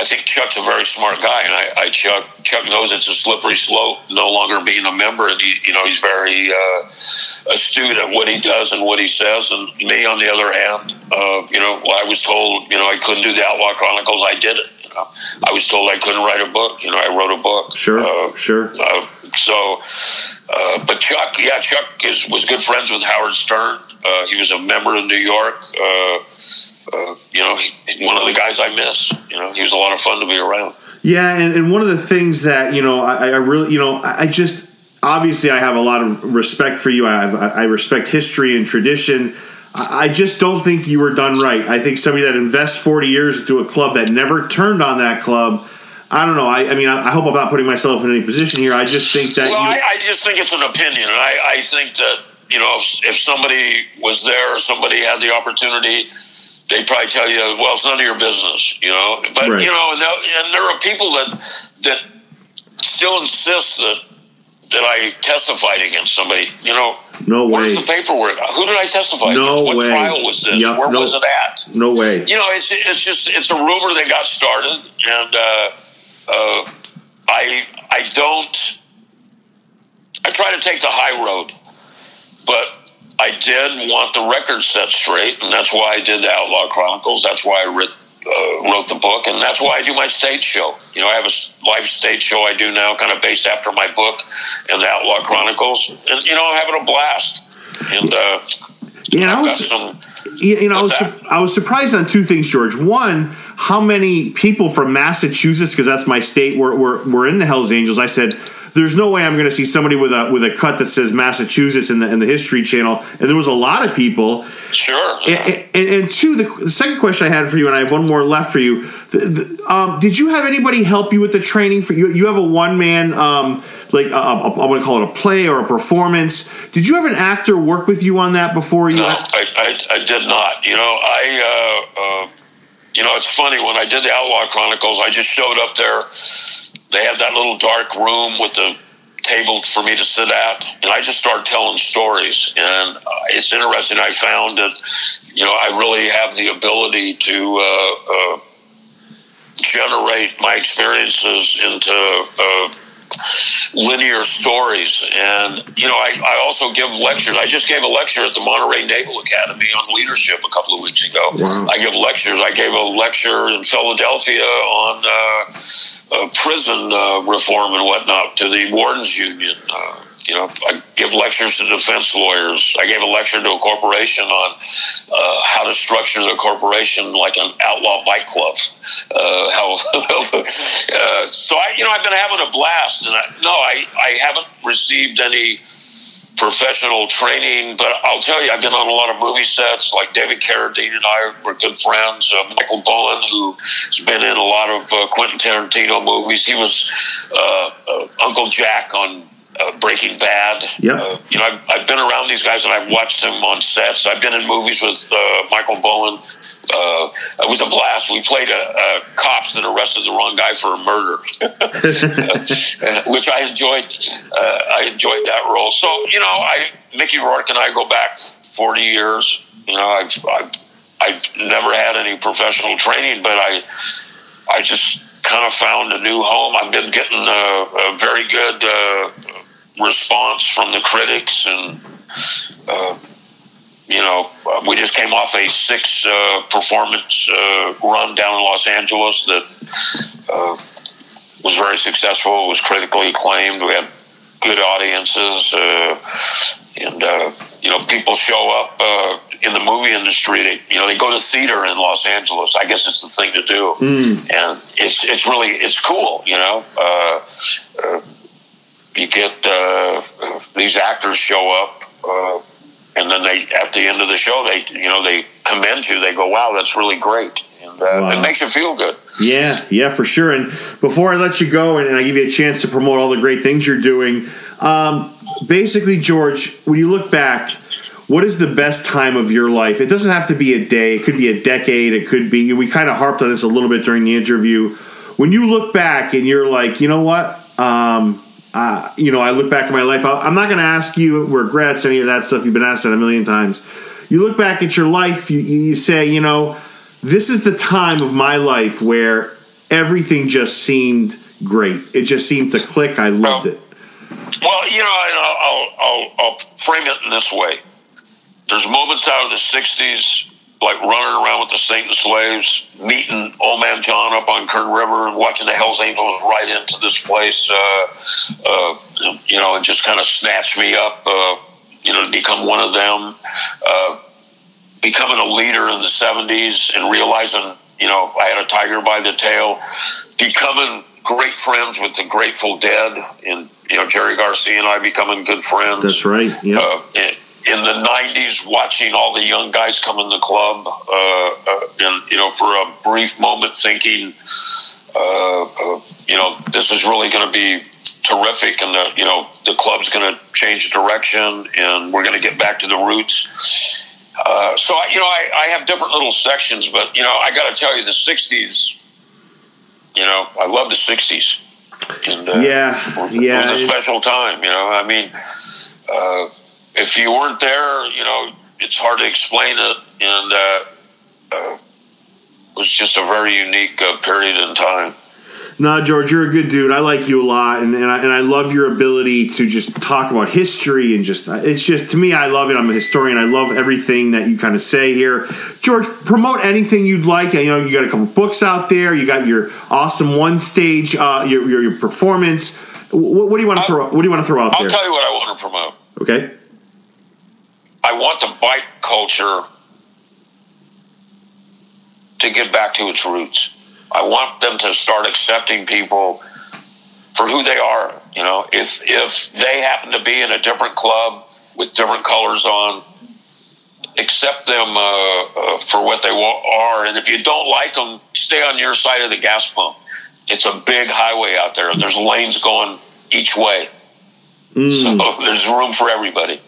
Speaker 2: I think Chuck's a very smart guy, and I, I Chuck Chuck knows it's a slippery slope. No longer being a member, and he, you know, he's very uh, astute at what he does and what he says. And me, on the other hand, uh, you know, I was told, you know, I couldn't do the Outlaw Chronicles. I did it. You know, I was told I couldn't write a book. You know, I wrote a book.
Speaker 1: Sure, uh, sure.
Speaker 2: Uh, so, uh, but Chuck, yeah, Chuck is was good friends with Howard Stern. Uh, he was a member of New York uh, you know, he, one of the guys I miss. You know, he was a lot of fun to be around.
Speaker 1: Yeah, and, and one of the things that you know, I, I really, you know, I just obviously I have a lot of respect for you. I have, I respect history and tradition. I just don't think you were done right. I think somebody that invests 40 years into a club that never turned on that club. I don't know. I, I mean, I, I, hope I'm not putting myself in any position here. I just think that.
Speaker 2: Well, you, I, I, just think it's an opinion. I, I think that you know, if, if somebody was there, or somebody had the opportunity they'd probably tell you, well, it's none of your business, you know. But right. you know, and, and there are people that that still insist that that I testified against somebody. You know,
Speaker 1: no way.
Speaker 2: Where's the paperwork? Who did I testify no against? What way. trial was this? Yep. Where no, was it at?
Speaker 1: No way.
Speaker 2: You know, it's it's just it's a rumor that got started, and uh, uh, I I don't. I try to take the high road, but I did want the record set straight, and that's why I did the Outlaw Chronicles. That's why I writ, uh, wrote the book, and that's why I do my stage show. You know, I have a live stage show I do now, kind of based after my book and the Outlaw Chronicles, and you know, I'm having a blast. And uh,
Speaker 1: yeah, I was, some, you know, I was, su- I was surprised on two things, George. One, how many people from Massachusetts, because that's my state, were, were, were in the Hells Angels. I said, there's no way I'm going to see somebody with a with a cut that says Massachusetts in the in the History Channel. And there was a lot of people.
Speaker 2: Sure.
Speaker 1: And, and, and two, the, the, second question I had for you, and I have one more left for you. The, the, um, did you have anybody help you with the training for you? You have a one man. Um, like a, a, I want to call it a play or a performance. Did you have an actor work with you on that before you?
Speaker 2: No, I, I, I did not. You know, I uh, uh, you know, it's funny when I did the Outlaw Chronicles, I just showed up there they had that little dark room with the table for me to sit at, and I just started telling stories. And uh, it's interesting. I found that you know I really have the ability to uh, uh, generate my experiences into uh, linear stories. And, you know, I, I also give lectures. I just gave a lecture at the Monterey Naval Academy on leadership a couple of weeks ago. Wow. I give lectures. I gave a lecture in Philadelphia on uh, uh, prison uh, reform and whatnot to the Wardens Union. Uh, you know, I give lectures to defense lawyers. I gave a lecture to a corporation on uh, how to structure their corporation like an outlaw bike club. Uh, how uh, so I, you know, I've been having a blast, and I, no, I, I haven't received any professional training, but I'll tell you, I've been on a lot of movie sets. Like David Carradine and I were good friends. Uh, Michael Bowen, who's been in a lot of uh, Quentin Tarantino movies, he was uh, uh Uncle Jack on uh, Breaking Bad.
Speaker 1: Yeah. Uh,
Speaker 2: you know, I've, I've, been around these guys and I've watched them on sets. I've been in movies with uh, Michael Bowen. Uh, it was a blast. We played a, a, cops that arrested the wrong guy for a murder, which I enjoyed. Uh, I enjoyed that role. So you know, I Mickey Rourke and I go back forty years. You know, I've, I've I've never had any professional training, but I I just kind of found a new home. I've been getting a, a very good uh, response from the critics, and uh, you know, we just came off a six uh, performance uh, run down in Los Angeles that uh, was very successful. It was critically acclaimed. We had good audiences, uh, and uh, you know, people show up in the movie industry. They, you know, they go to theater in Los Angeles. I guess it's the thing to do, mm. and it's it's really it's cool. You know you get uh, these actors show up, uh, and then they at the end of the show they you know they commend you. They go, "Wow, that's really great." And, uh, wow. It makes you feel good.
Speaker 1: Yeah, yeah, for sure. And before I let you go, and, I give you a chance to promote all the great things you're doing, um, basically, George, when you look back, what is the best time of your life? It doesn't have to be a day. It could be a decade. It could be. We kind of harped on this a little bit during the interview. When you look back and you're like, you know what? Um, uh, you know, I look back at my life. I'm not going to ask you regrets, any of that stuff. You've been asked that a million times. you look back at your life, you, you say, you know, this is the time of my life where everything just seemed great. It just seemed to click. I loved it.
Speaker 2: Well, you know, I'll, I'll, I'll, I'll frame it in this way. There's moments out of the 60s, like running around with the Satan Slaves, meeting Old Man John up on Kern River and watching the Hells Angels ride into this place, uh, uh, you know, and just kind of snatched me up, uh, you know, to become one of them. Uh, becoming a leader in the 70s and realizing, you know, I had a tiger by the tail, becoming great friends with the Grateful Dead, and, you know, Jerry Garcia and I becoming good friends.
Speaker 1: That's right. Yeah.
Speaker 2: In, in the 90s, watching all the young guys come in the club, uh, uh, and, you know, for a brief moment thinking, uh, uh, you know, this is really going to be terrific, and the you know the club's going to change direction, and we're going to get back to the roots. Uh, so I, you know, I, I have different little sections, but you know, I got to tell you, the '60s. You know, I love the '60s. And, uh,
Speaker 1: Yeah,
Speaker 2: it was,
Speaker 1: yeah,
Speaker 2: it was a special time. You know, I mean, uh, if you weren't there, you know, it's hard to explain it, and uh, uh, it was just a very unique uh, period in time.
Speaker 1: No, George, you're a good dude. I like you a lot, and, and, I, and I love your ability to just talk about history and just it's just to me, I love it. I'm a historian. I love everything that you kind of say here. George, promote anything you'd like. You know, you got a couple books out there. You got your awesome one stage, uh, your, your your performance. What, what do you want to throw? What do you want to throw out there?
Speaker 2: I'll tell you what I want to promote.
Speaker 1: Okay.
Speaker 2: I want the bike culture to get back to its roots. I want them to start accepting people for who they are. You know, if if they happen to be in a different club with different colors on, accept them uh, uh, for what they are. And if you don't like them, stay on your side of the gas pump. It's a big highway out there. There's lanes going each way. So there's room for everybody.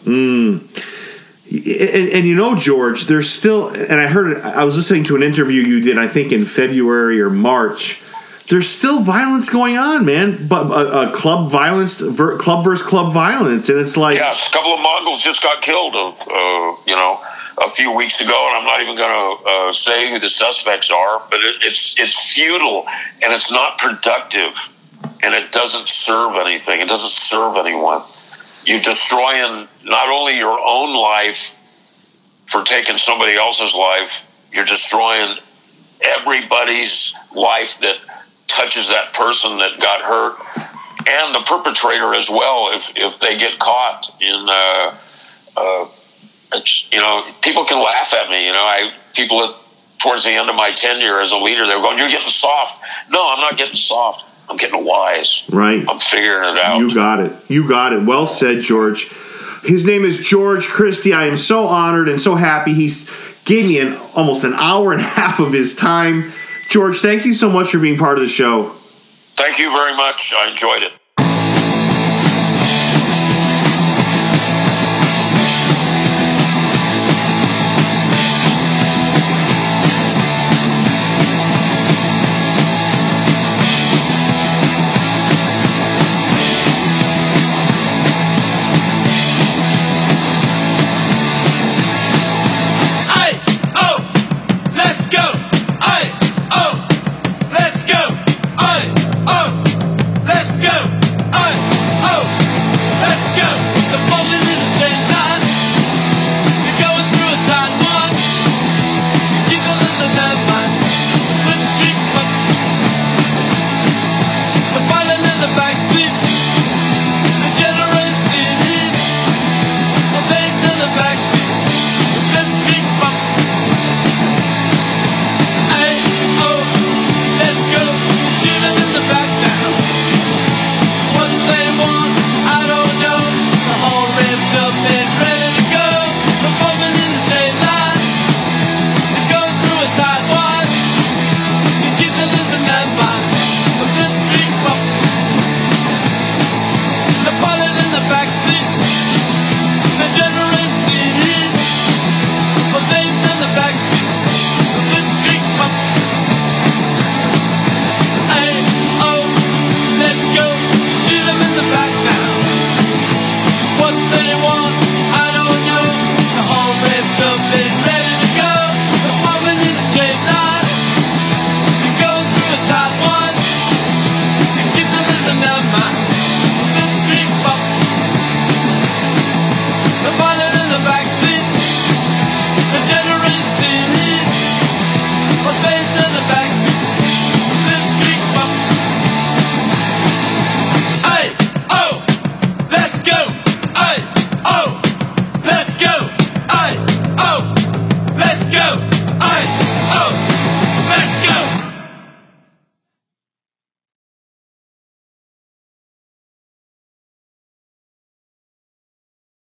Speaker 1: And, and you know, George, there's still, and I heard, I was listening to an interview you did, I think in February or March. There's still violence going on, man. But uh, uh, club violence, ver, club versus club violence, and it's like,
Speaker 2: Yes, a couple of Mongols just got killed, uh, uh, you know, a few weeks ago, and I'm not even going to uh, say who the suspects are, but it, it's it's futile and it's not productive, and it doesn't serve anything. It doesn't serve anyone. You're destroying not only your own life for taking somebody else's life, you're destroying everybody's life that touches that person that got hurt and the perpetrator as well if, if they get caught in uh, uh, you know people can laugh at me you know I people at, towards the end of my tenure as a leader they were going you're getting soft. No I'm not getting soft I'm getting wise
Speaker 1: right?
Speaker 2: I'm figuring it out
Speaker 1: You got it. You got it. Well said, George. His name is George Christie. I am so honored and so happy. He's gave me an almost an hour and a half of his time. George, thank you so much for being part of the show.
Speaker 2: thank you very much I enjoyed it